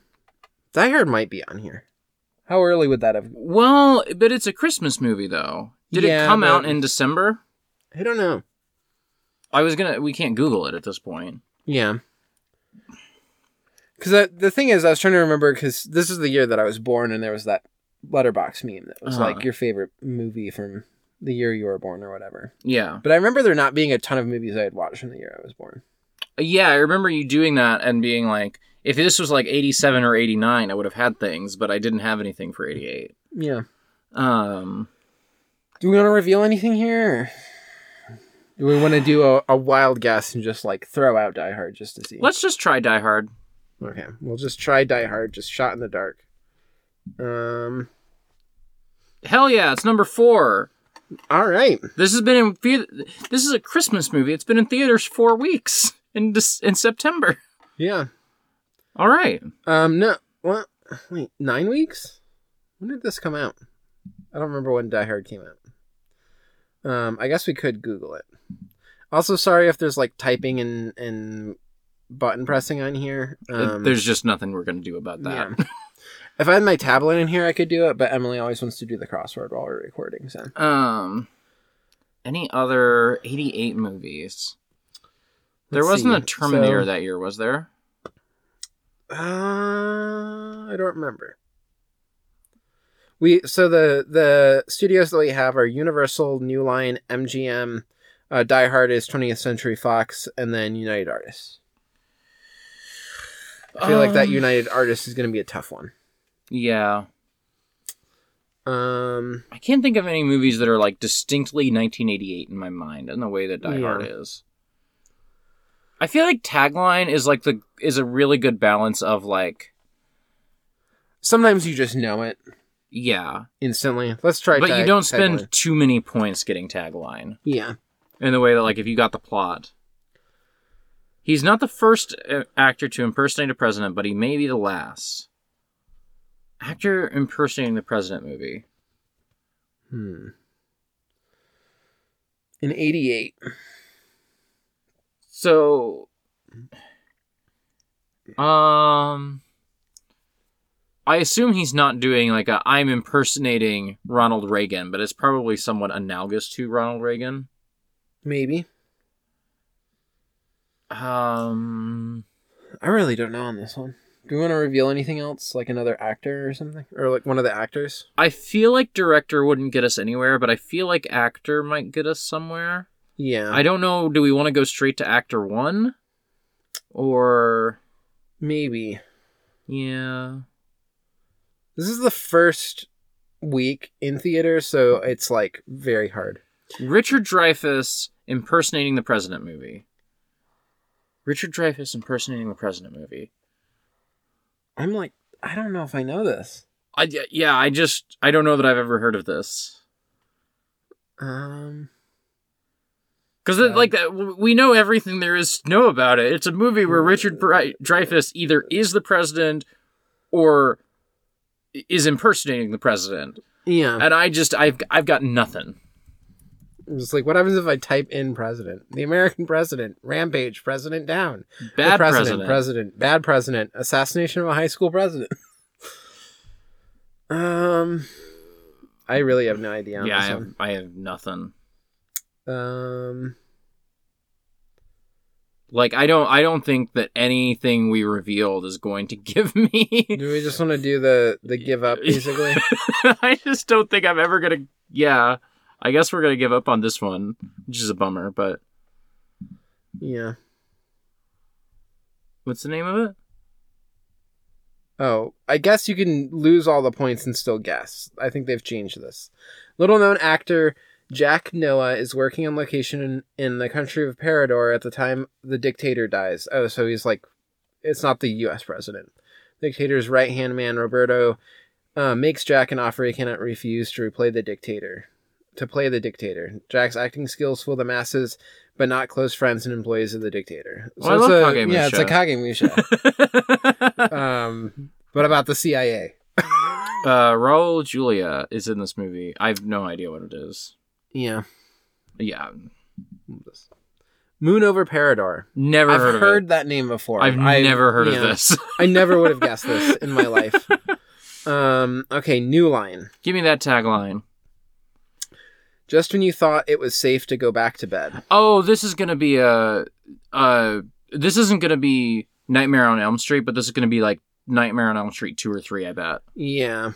Die Hard might be on here. How early would that have? Well, but it's a Christmas movie though. Did Yeah, it come out in December? I don't know. I was going to we can't google it at this point. Yeah. Because the thing is, I was trying to remember because this is the year that I was born, and there was that Letterboxd meme that was Uh-huh. like your favorite movie from the year you were born or whatever. Yeah. But I remember there not being a ton of movies I had watched from the year I was born. Yeah, I remember you doing that and being like if this was like 87 or 89, I would have had things, but I didn't have anything for 88. Yeah. Um Do we want to reveal anything here? We want to do a, a wild guess and just like throw out Die Hard just to see? let's just try Die Hard. Okay, we'll just try Die Hard, just shot in the dark. Um. Hell yeah, it's number 4. All right. This has been in the- this is a Christmas movie. It's been in theaters 4 weeks in in September. Yeah. All right. Um. No. What? Wait. Nine weeks? When did this come out? I don't remember when Die Hard came out. Um. I guess we could Google it. Also, sorry if there's like typing and and button pressing on here. Um, There's just nothing we're going to do about that. Yeah. If I had my tablet in here, I could do it, but Emily always wants to do the crossword while we're recording. So [laughs] Um any other 88 movies? there Let's wasn't see. a Terminator So- that year, was there? Uh, I don't remember. We so the the studios that we have are Universal, New Line, MGM, uh, Die Hard is 20th Century Fox, and then United Artists. I feel like that Um, United Artists is going to be a tough one. Yeah. Um, I can't think of any movies that are like distinctly 1988 in my mind in the way that Die Yeah. Hard is. I feel like tagline is like the is a really good balance of like sometimes you just know it yeah, instantly. Let's try. but you don't spend tagline. too many points getting tagline Yeah. in the way that like if you got the plot. He's not the first uh, actor to impersonate a president, but he may be the last. Actor impersonating the president movie. Hmm. In '88. So, um, I assume he's not doing like a I'm impersonating Ronald Reagan, but it's probably somewhat analogous to Ronald Reagan. Maybe. Um, I really don't know on this one. Do we want to reveal anything else, like another actor or something, or like one of the actors? I feel like director wouldn't get us anywhere, but I feel like actor might get us somewhere. Yeah. I don't know. Do we want to go straight to actor one, or Maybe. yeah? This is the first week in theater, so it's like very hard. Richard Dreyfuss impersonating the president movie. Richard Dreyfuss impersonating the president movie. I'm like, I don't know if I know this. I yeah, I just I don't know that I've ever heard of this Um, because like that we know everything there is to know about it. It's a movie where Richard Dreyfuss either is the president or is impersonating the president, yeah. and I just I've I've got nothing. It's like, what happens if I type in president? The American president, rampage, president down. The Bad president, president. president, bad president, assassination of a high school president. [laughs] um, I really have no idea. On yeah, I have. I have nothing. Um, Like I don't I don't think that anything we revealed is going to [laughs] give me do we just want to do the the give up [laughs] basically? I just don't think I'm ever gonna. Yeah, I guess we're gonna give up on this one, which is a bummer. But yeah. what's the name of it? Oh, I guess you can lose all the points and still guess. I think they've changed this. Little known actor Jack Noah is working on location in, in the country of Parador at the time the dictator dies. Oh, so he's like, it's not the U.S. president. Dictator's right hand man Roberto uh, makes Jack an offer he cannot refuse to replay the dictator. To play the dictator, Jack's acting skills fool the masses, but not close friends and employees of the dictator. Well, I it's love a, Kage yeah, it's a Musha. Kage Musha. [laughs] um, what about the CIA? uh, Raul Julia is in this movie. I have no idea what it is. Yeah. Yeah, Moon over Parador. never I've heard heard, it. that name before. I've never heard of this. I never would have guessed this in my life. [laughs] Um, okay, new line. Give me that tagline. Just when you thought it was safe to go back to bed. Oh, this is gonna be a. Uh, this isn't gonna be Nightmare on Elm Street, but this is gonna be like Nightmare on Elm Street two or three. I bet. Yeah.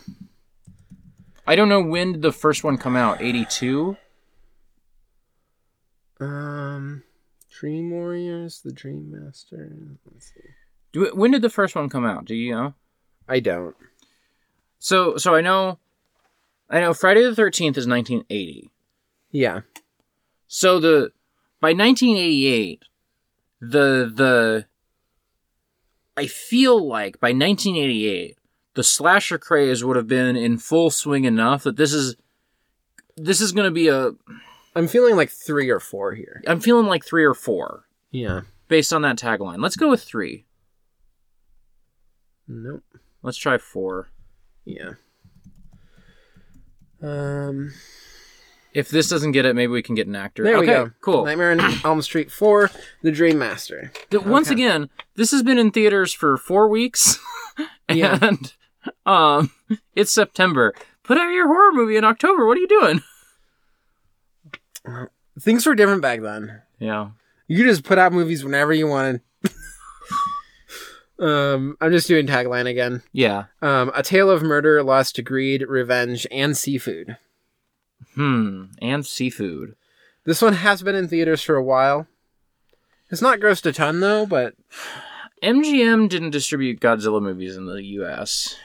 I don't know when did the first one come out. Eighty two. Um, Dream Warriors, the Dream Master. Let's see. Do when did the first one come out? Do you know? I don't. So so I know, I know Friday the Thirteenth is nineteen eighty. Yeah. So the by nineteen eighty eight, the the I feel like by nineteen eighty eight, the slasher craze would have been in full swing enough that this is this is going to be a. I'm feeling like three or four here. I'm feeling like three or four Yeah. based on that tagline. Let's go with three. Nope. Let's try four. Yeah. Um. If this doesn't get it, maybe we can get an actor. There okay, we go. Cool. Nightmare on [clears throat] Elm Street 4, The Dream Master. Th- Once Okay. again, this has been in theaters for four weeks, [laughs] and Yeah. um, it's September. Put out your horror movie in October. What are you doing? Things were different back then. Yeah. You could just put out movies whenever you wanted. Um, I'm just doing tagline again. Yeah. Um, a tale of murder, lust, greed, revenge, and seafood. Hmm. And seafood. This one has been in theaters for a while. It's not grossed a ton though, but MGM didn't distribute Godzilla movies in the U.S.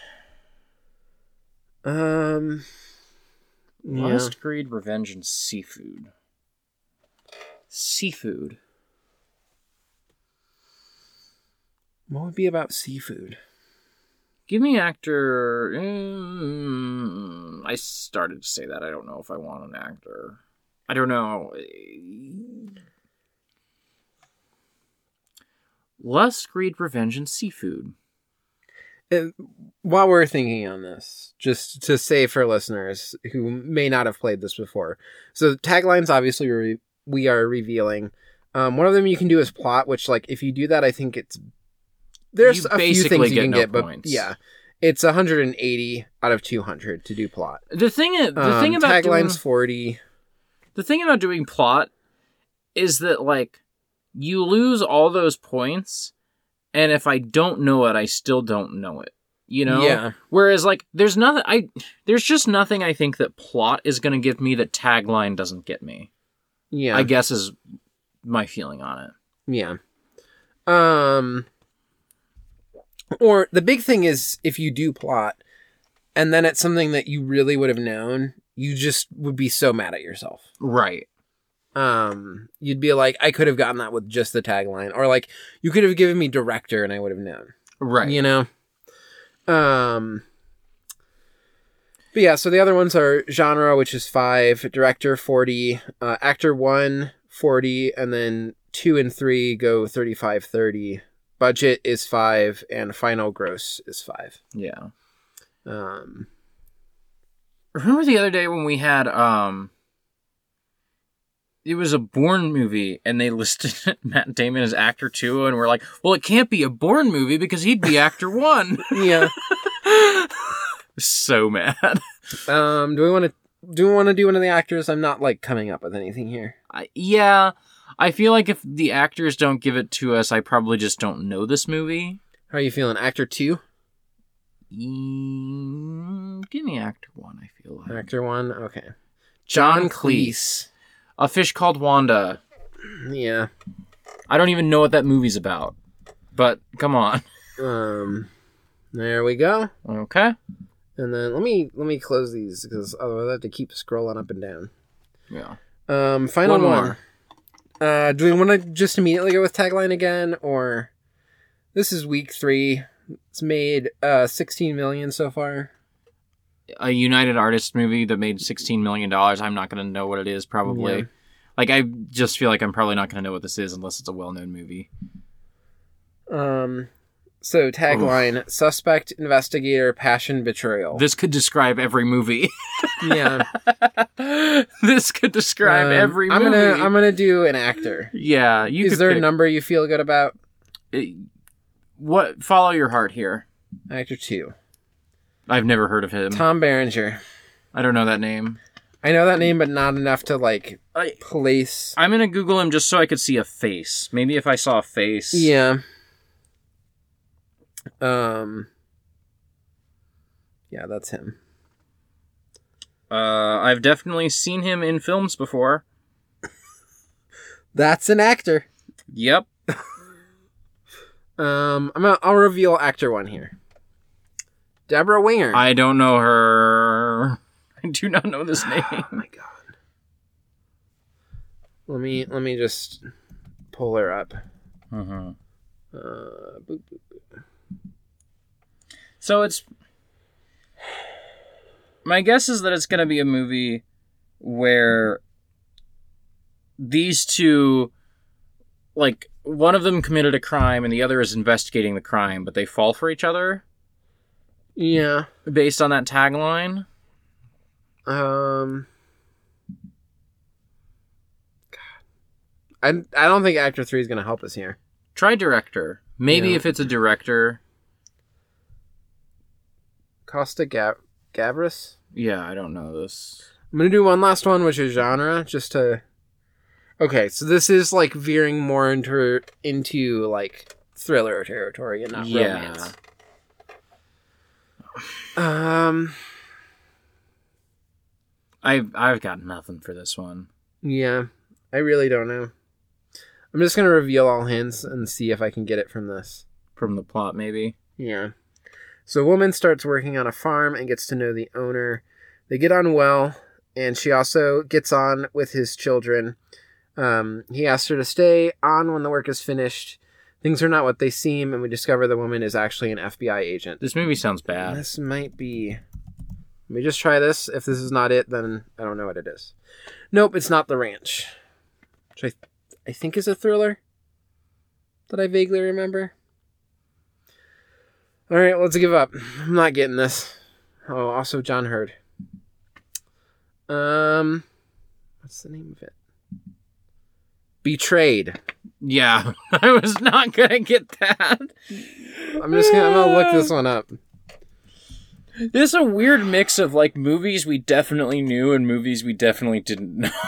um, yeah. Lust, greed, revenge, and seafood. Seafood. what would be about seafood? Give me actor. Mm, I started to say that. I don't know if I want an actor. I don't know. Lust, greed, revenge, and seafood. And while we're thinking on this, just to say for listeners who may not have played this before, so taglines obviously re- we are revealing. Um, one of them you can do is plot, which like if you do that, I think it's there's You a few things you can no get, but points. yeah, it's 180 out of 200 to do plot. The thing, the Um, thing about taglines doing, 40. the thing about doing plot is that like you lose all those points, and if I don't know it, I still don't know it. You know. Yeah, Whereas like there's nothing I there's just nothing I think that plot is going to give me that tagline doesn't get me. yeah, I guess is my feeling on it. Yeah. Um or the big thing is if you do plot and then it's something that you really would have known, you just would be so mad at yourself. Right. Um you'd be like I could have gotten that with just the tagline or like you could have given me director and I would have known. Right. You know. Um but yeah, so the other ones are genre, which is five, director 40, uh, actor one, 40, and then two and three go 35 30. Budget is five, and final gross is five. Yeah. Um, Remember the other day when we had um it was a Bourne movie and they [laughs] listed Matt Damon as actor 2 and we're like, "Well, it can't be a Bourne movie because he'd be actor 1." [laughs] yeah. so mad. Um, do we want to do we want to do one of the actors? I'm not like coming up with anything here. I, yeah, I feel like if the actors don't give it to us, I probably just don't know this movie. How are you feeling? Actor two, Mm, give me actor 1, I feel like. actor one. Okay. John Cleese. A Fish Called Wanda. Yeah. I don't even know what that movie's about. But come on. Um, there we go. Okay. And then let me let me close these because otherwise I have to keep scrolling up and down. Yeah. Um, final One one. more. Uh, do we want to just immediately go with tagline again, or this is week three? It's made uh 16 million so far. A United Artists movie that made $16 million. I'm not going to know what it is, probably. Yeah. Like, I just feel like I'm probably not going to know what this is unless it's a well known movie. Um, so tagline: suspect, investigator, passion, betrayal. This could describe every movie. [laughs] yeah. [laughs] this could describe Um, every movie. I'm gonna I'm gonna do an actor. yeah, you is there a number you feel good about? it- what follow your heart here? Actor two, I've never heard of him. Tom Berenger. I don't know that name. I know that name, but not enough to like I, place. I'm gonna Google him just so I could see a face. Maybe if I saw a face. Yeah. Um. Yeah, that's him. Uh, I've definitely seen him in films before. That's an actor. Yep. [laughs] Um, I'm gonna, I'll reveal actor one here. Debra Winger. I don't know her. [laughs] I do not know this [sighs] name. oh my god. Let me let me just pull her up. Mhm. Uh, boop, boop, boop. So it's. My guess is that it's going to be a movie where these two, like, one of them committed a crime and the other is investigating the crime, but they fall for each other Yeah. based on that tagline. Um. God. I I don't think actor three is gonna help us here. Try director. Maybe Yeah. if it's a director. Costa Gav- Gavras. Yeah, I don't know this. I'm gonna do one last one, which is genre, just to. Okay, so this is like veering more into into like thriller territory and not Yeah. romance. Um, I've I've got nothing for this one. yeah, I really don't know. I'm just gonna reveal all hints and see if I can get it from this. From the plot, maybe. Yeah. So a woman starts working on a farm and gets to know the owner. They get on well, and she also gets on with his children. Um, he asks her to stay on when the work is finished. Things are not what they seem, and we discover the woman is actually an FBI agent. This movie sounds bad. This might be. Let me just try this. If this is not it, then I don't know what it is. Nope, it's not The Ranch. Which I, I think is a thriller that I vaguely remember. All right, let's give up. I'm not getting this. Oh, also John Heard. Um, what's the name of it? Betrayed. Yeah, [laughs] I was not gonna get that. I'm just gonna, I'm gonna look this one up. This is a weird mix of like movies we definitely knew and movies we definitely didn't know. [laughs]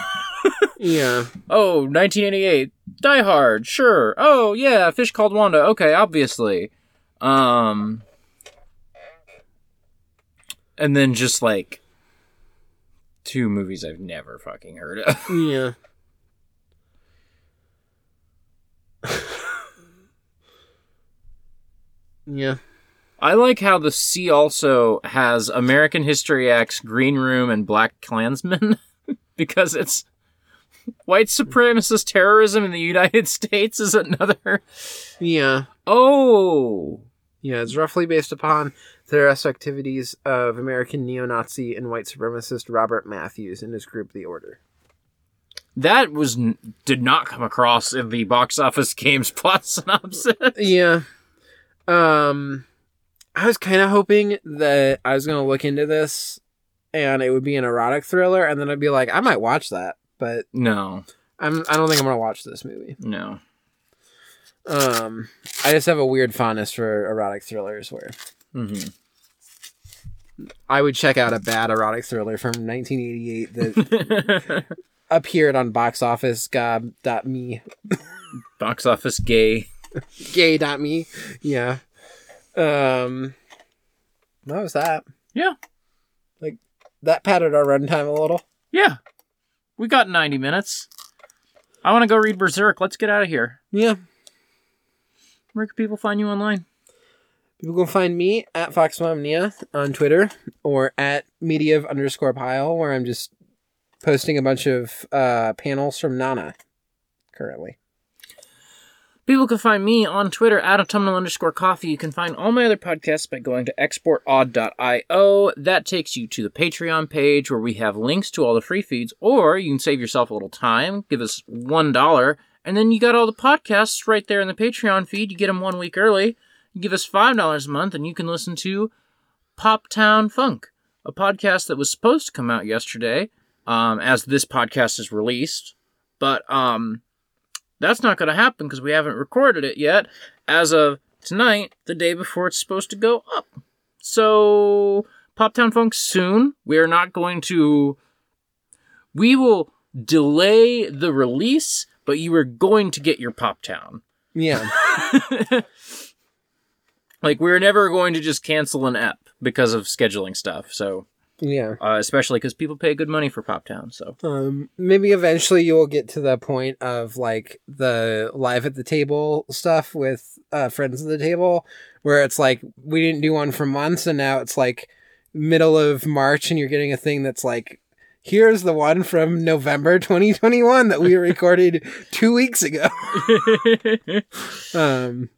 Yeah. oh, 1988, Die Hard, sure. Oh yeah, Fish Called Wanda. Okay, obviously. Um, and then just like two movies I've never fucking heard of. [laughs] Yeah. [laughs] yeah. I like how the C also has American History X, Green Room, and BlacKkKlansman [laughs] because it's white supremacist terrorism in the United [laughs] States is another. Yeah. Oh, Yeah, it's roughly based upon the terrorist activities of American neo-Nazi and white supremacist Robert Mathews and his group The Order. That was did not come across in the box office [laughs] games plot synopsis. Yeah. Um I was kind of hoping that I was going to look into this and it would be an erotic thriller and then I'd be like I might watch that, but No, I'm I don't think I'm going to watch this movie. no. Um I just have a weird fondness for erotic thrillers where hmm I would check out a bad erotic thriller from 1988 that [laughs] appeared on boxofficega.me. box office gay. Gay.me. Yeah. Um What was that? Yeah, Like That padded our runtime a little. yeah. We got 90 minutes. I want to go read Berserk. Let's get out of here. Yeah. Where can people find you online? People can find me at FoxMomnia on Twitter or at media underscore pile where I'm just posting a bunch of uh, panels from Nana currently. People can find me on Twitter at autumnal underscore coffee. You can find all my other podcasts by going to exportaud.io. That takes you to the Patreon page where we have links to all the free feeds, or you can save yourself a little time, give us $1, and then you got all the podcasts right there in the Patreon feed. You get them one week early. You give us $5 a month, and you can listen to Pop Town Funk, a podcast that was supposed to come out yesterday, um, as this podcast is released. But, um, that's not going to happen because we haven't recorded it yet as of tonight, the day before it's supposed to go up. So, Poptown Funk soon. We are not going to. We will delay the release, but you are going to get your Poptown. Yeah. [laughs] Like, we're never going to just cancel an app because of scheduling stuff. So, yeah. uh, especially because people pay good money for Pop Town. So, Um, maybe eventually you will get to the point of like the live at the table stuff with uh, friends at the table, where it's like we didn't do one for months, and now it's like middle of March, and you're getting a thing that's like, here's the one from November [laughs] 2021 that we [laughs] recorded two weeks ago. [laughs] um,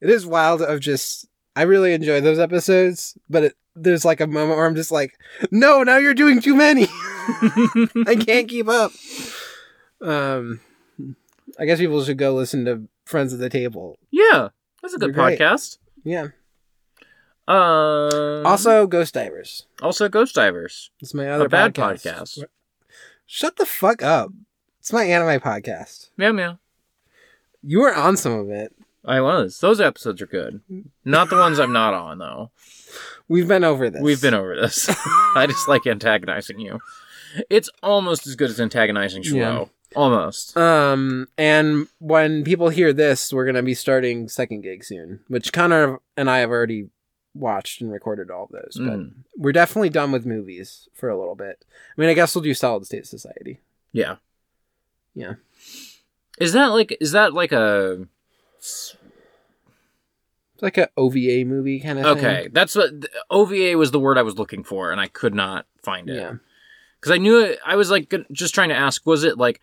it is wild of just. I really enjoy those episodes, but it, there's like a moment where I'm just like, no, now you're doing too many. [laughs] I can't keep up. Um, I guess people should go listen to Friends at the Table. yeah, that's a good They're great. podcast. Yeah. Um, Also, Ghost Divers. also Ghost Divers. It's my other a bad podcast. podcast. Shut the fuck up. It's my anime podcast. Meow meow. You were on some of it. I was. Those episodes are good. Not the ones I'm not on, though. We've been over this. We've been over this. [laughs] I just like antagonizing you. It's almost as good as antagonizing Shlo. Almost. Um, and when people hear this, we're gonna be starting second gig soon, which Connor and I have already watched and recorded all of those. But Mm. we're definitely done with movies for a little bit. I mean, I guess we'll do Solid State Society. Yeah. Yeah. Is that like is that like a It's like a OVA movie kind of thing. Okay, that's what OVA was the word I was looking for and I could not find it. Yeah. Cuz I knew it I was like just trying to ask was it like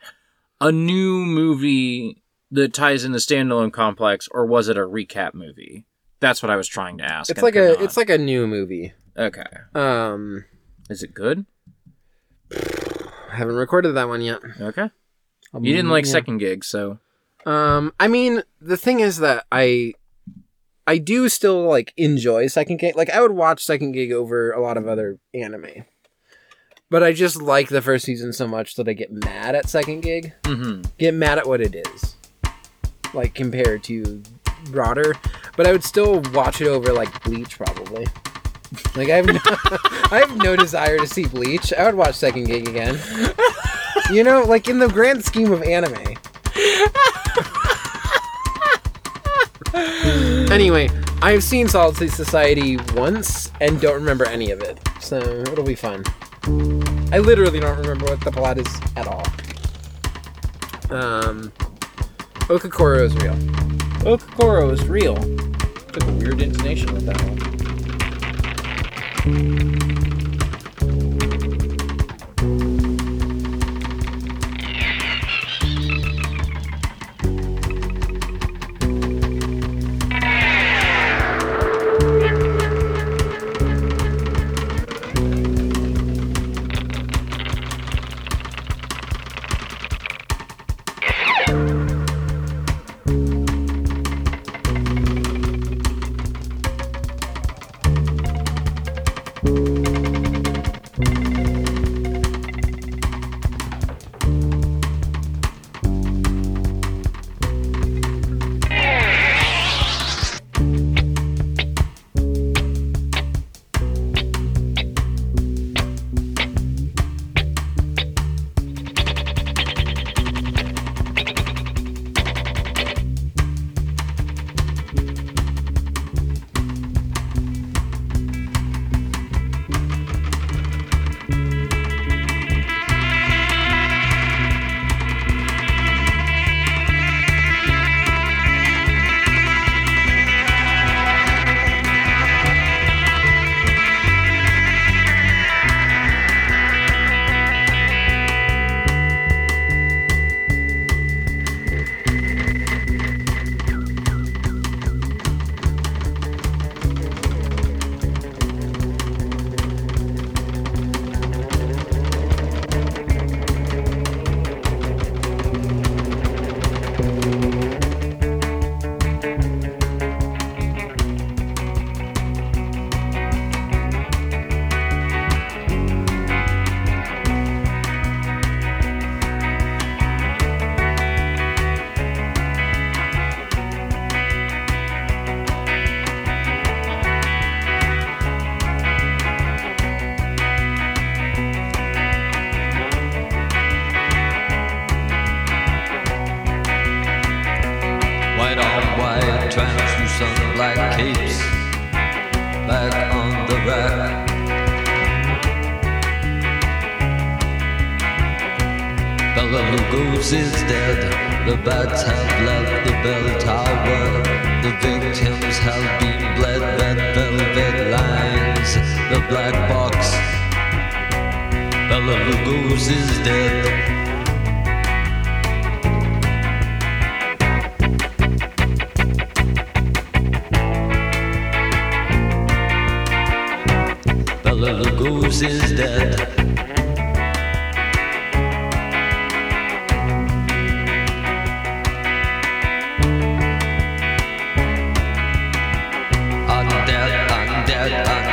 a new movie that ties in the standalone complex or was it a recap movie? That's what I was trying to ask. It's like a not. it's like a new movie. Okay. Um, Is it good? [sighs] I haven't recorded that one yet. Okay. Um, You didn't like yeah. second gig, so Um, I mean, the thing is that I, I do still like enjoy Second Gig. Like, I would watch Second Gig over a lot of other anime, but I just like the first season so much that I get mad at Second Gig. mhm. Get mad at what it is, like compared to broader. But I would still watch it over like Bleach, probably. Like I have, no, [laughs] I have no desire to see Bleach. I would watch Second Gig again. You know, like in the grand scheme of anime. [laughs] anyway, I've seen Solid Society once and don't remember any of it, so it'll be fun. I literally don't remember what the plot is at all. Um, Okakoro is real. Okakoro is real. Took a weird intonation with that one. Bela Lugosi's dead. The bats have left the bell tower. The victims have been bled. Red velvet lines. The black box. Bella Lugos is dead. Bella Lugos is dead. Undead.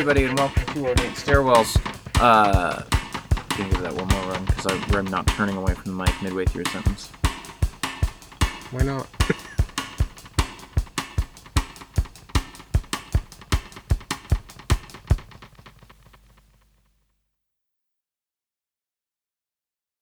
Everybody, and welcome to Ornate Stairwells. Uh, can give that one more run? Because I'm not turning away from the mic midway through a sentence. Why not? [laughs]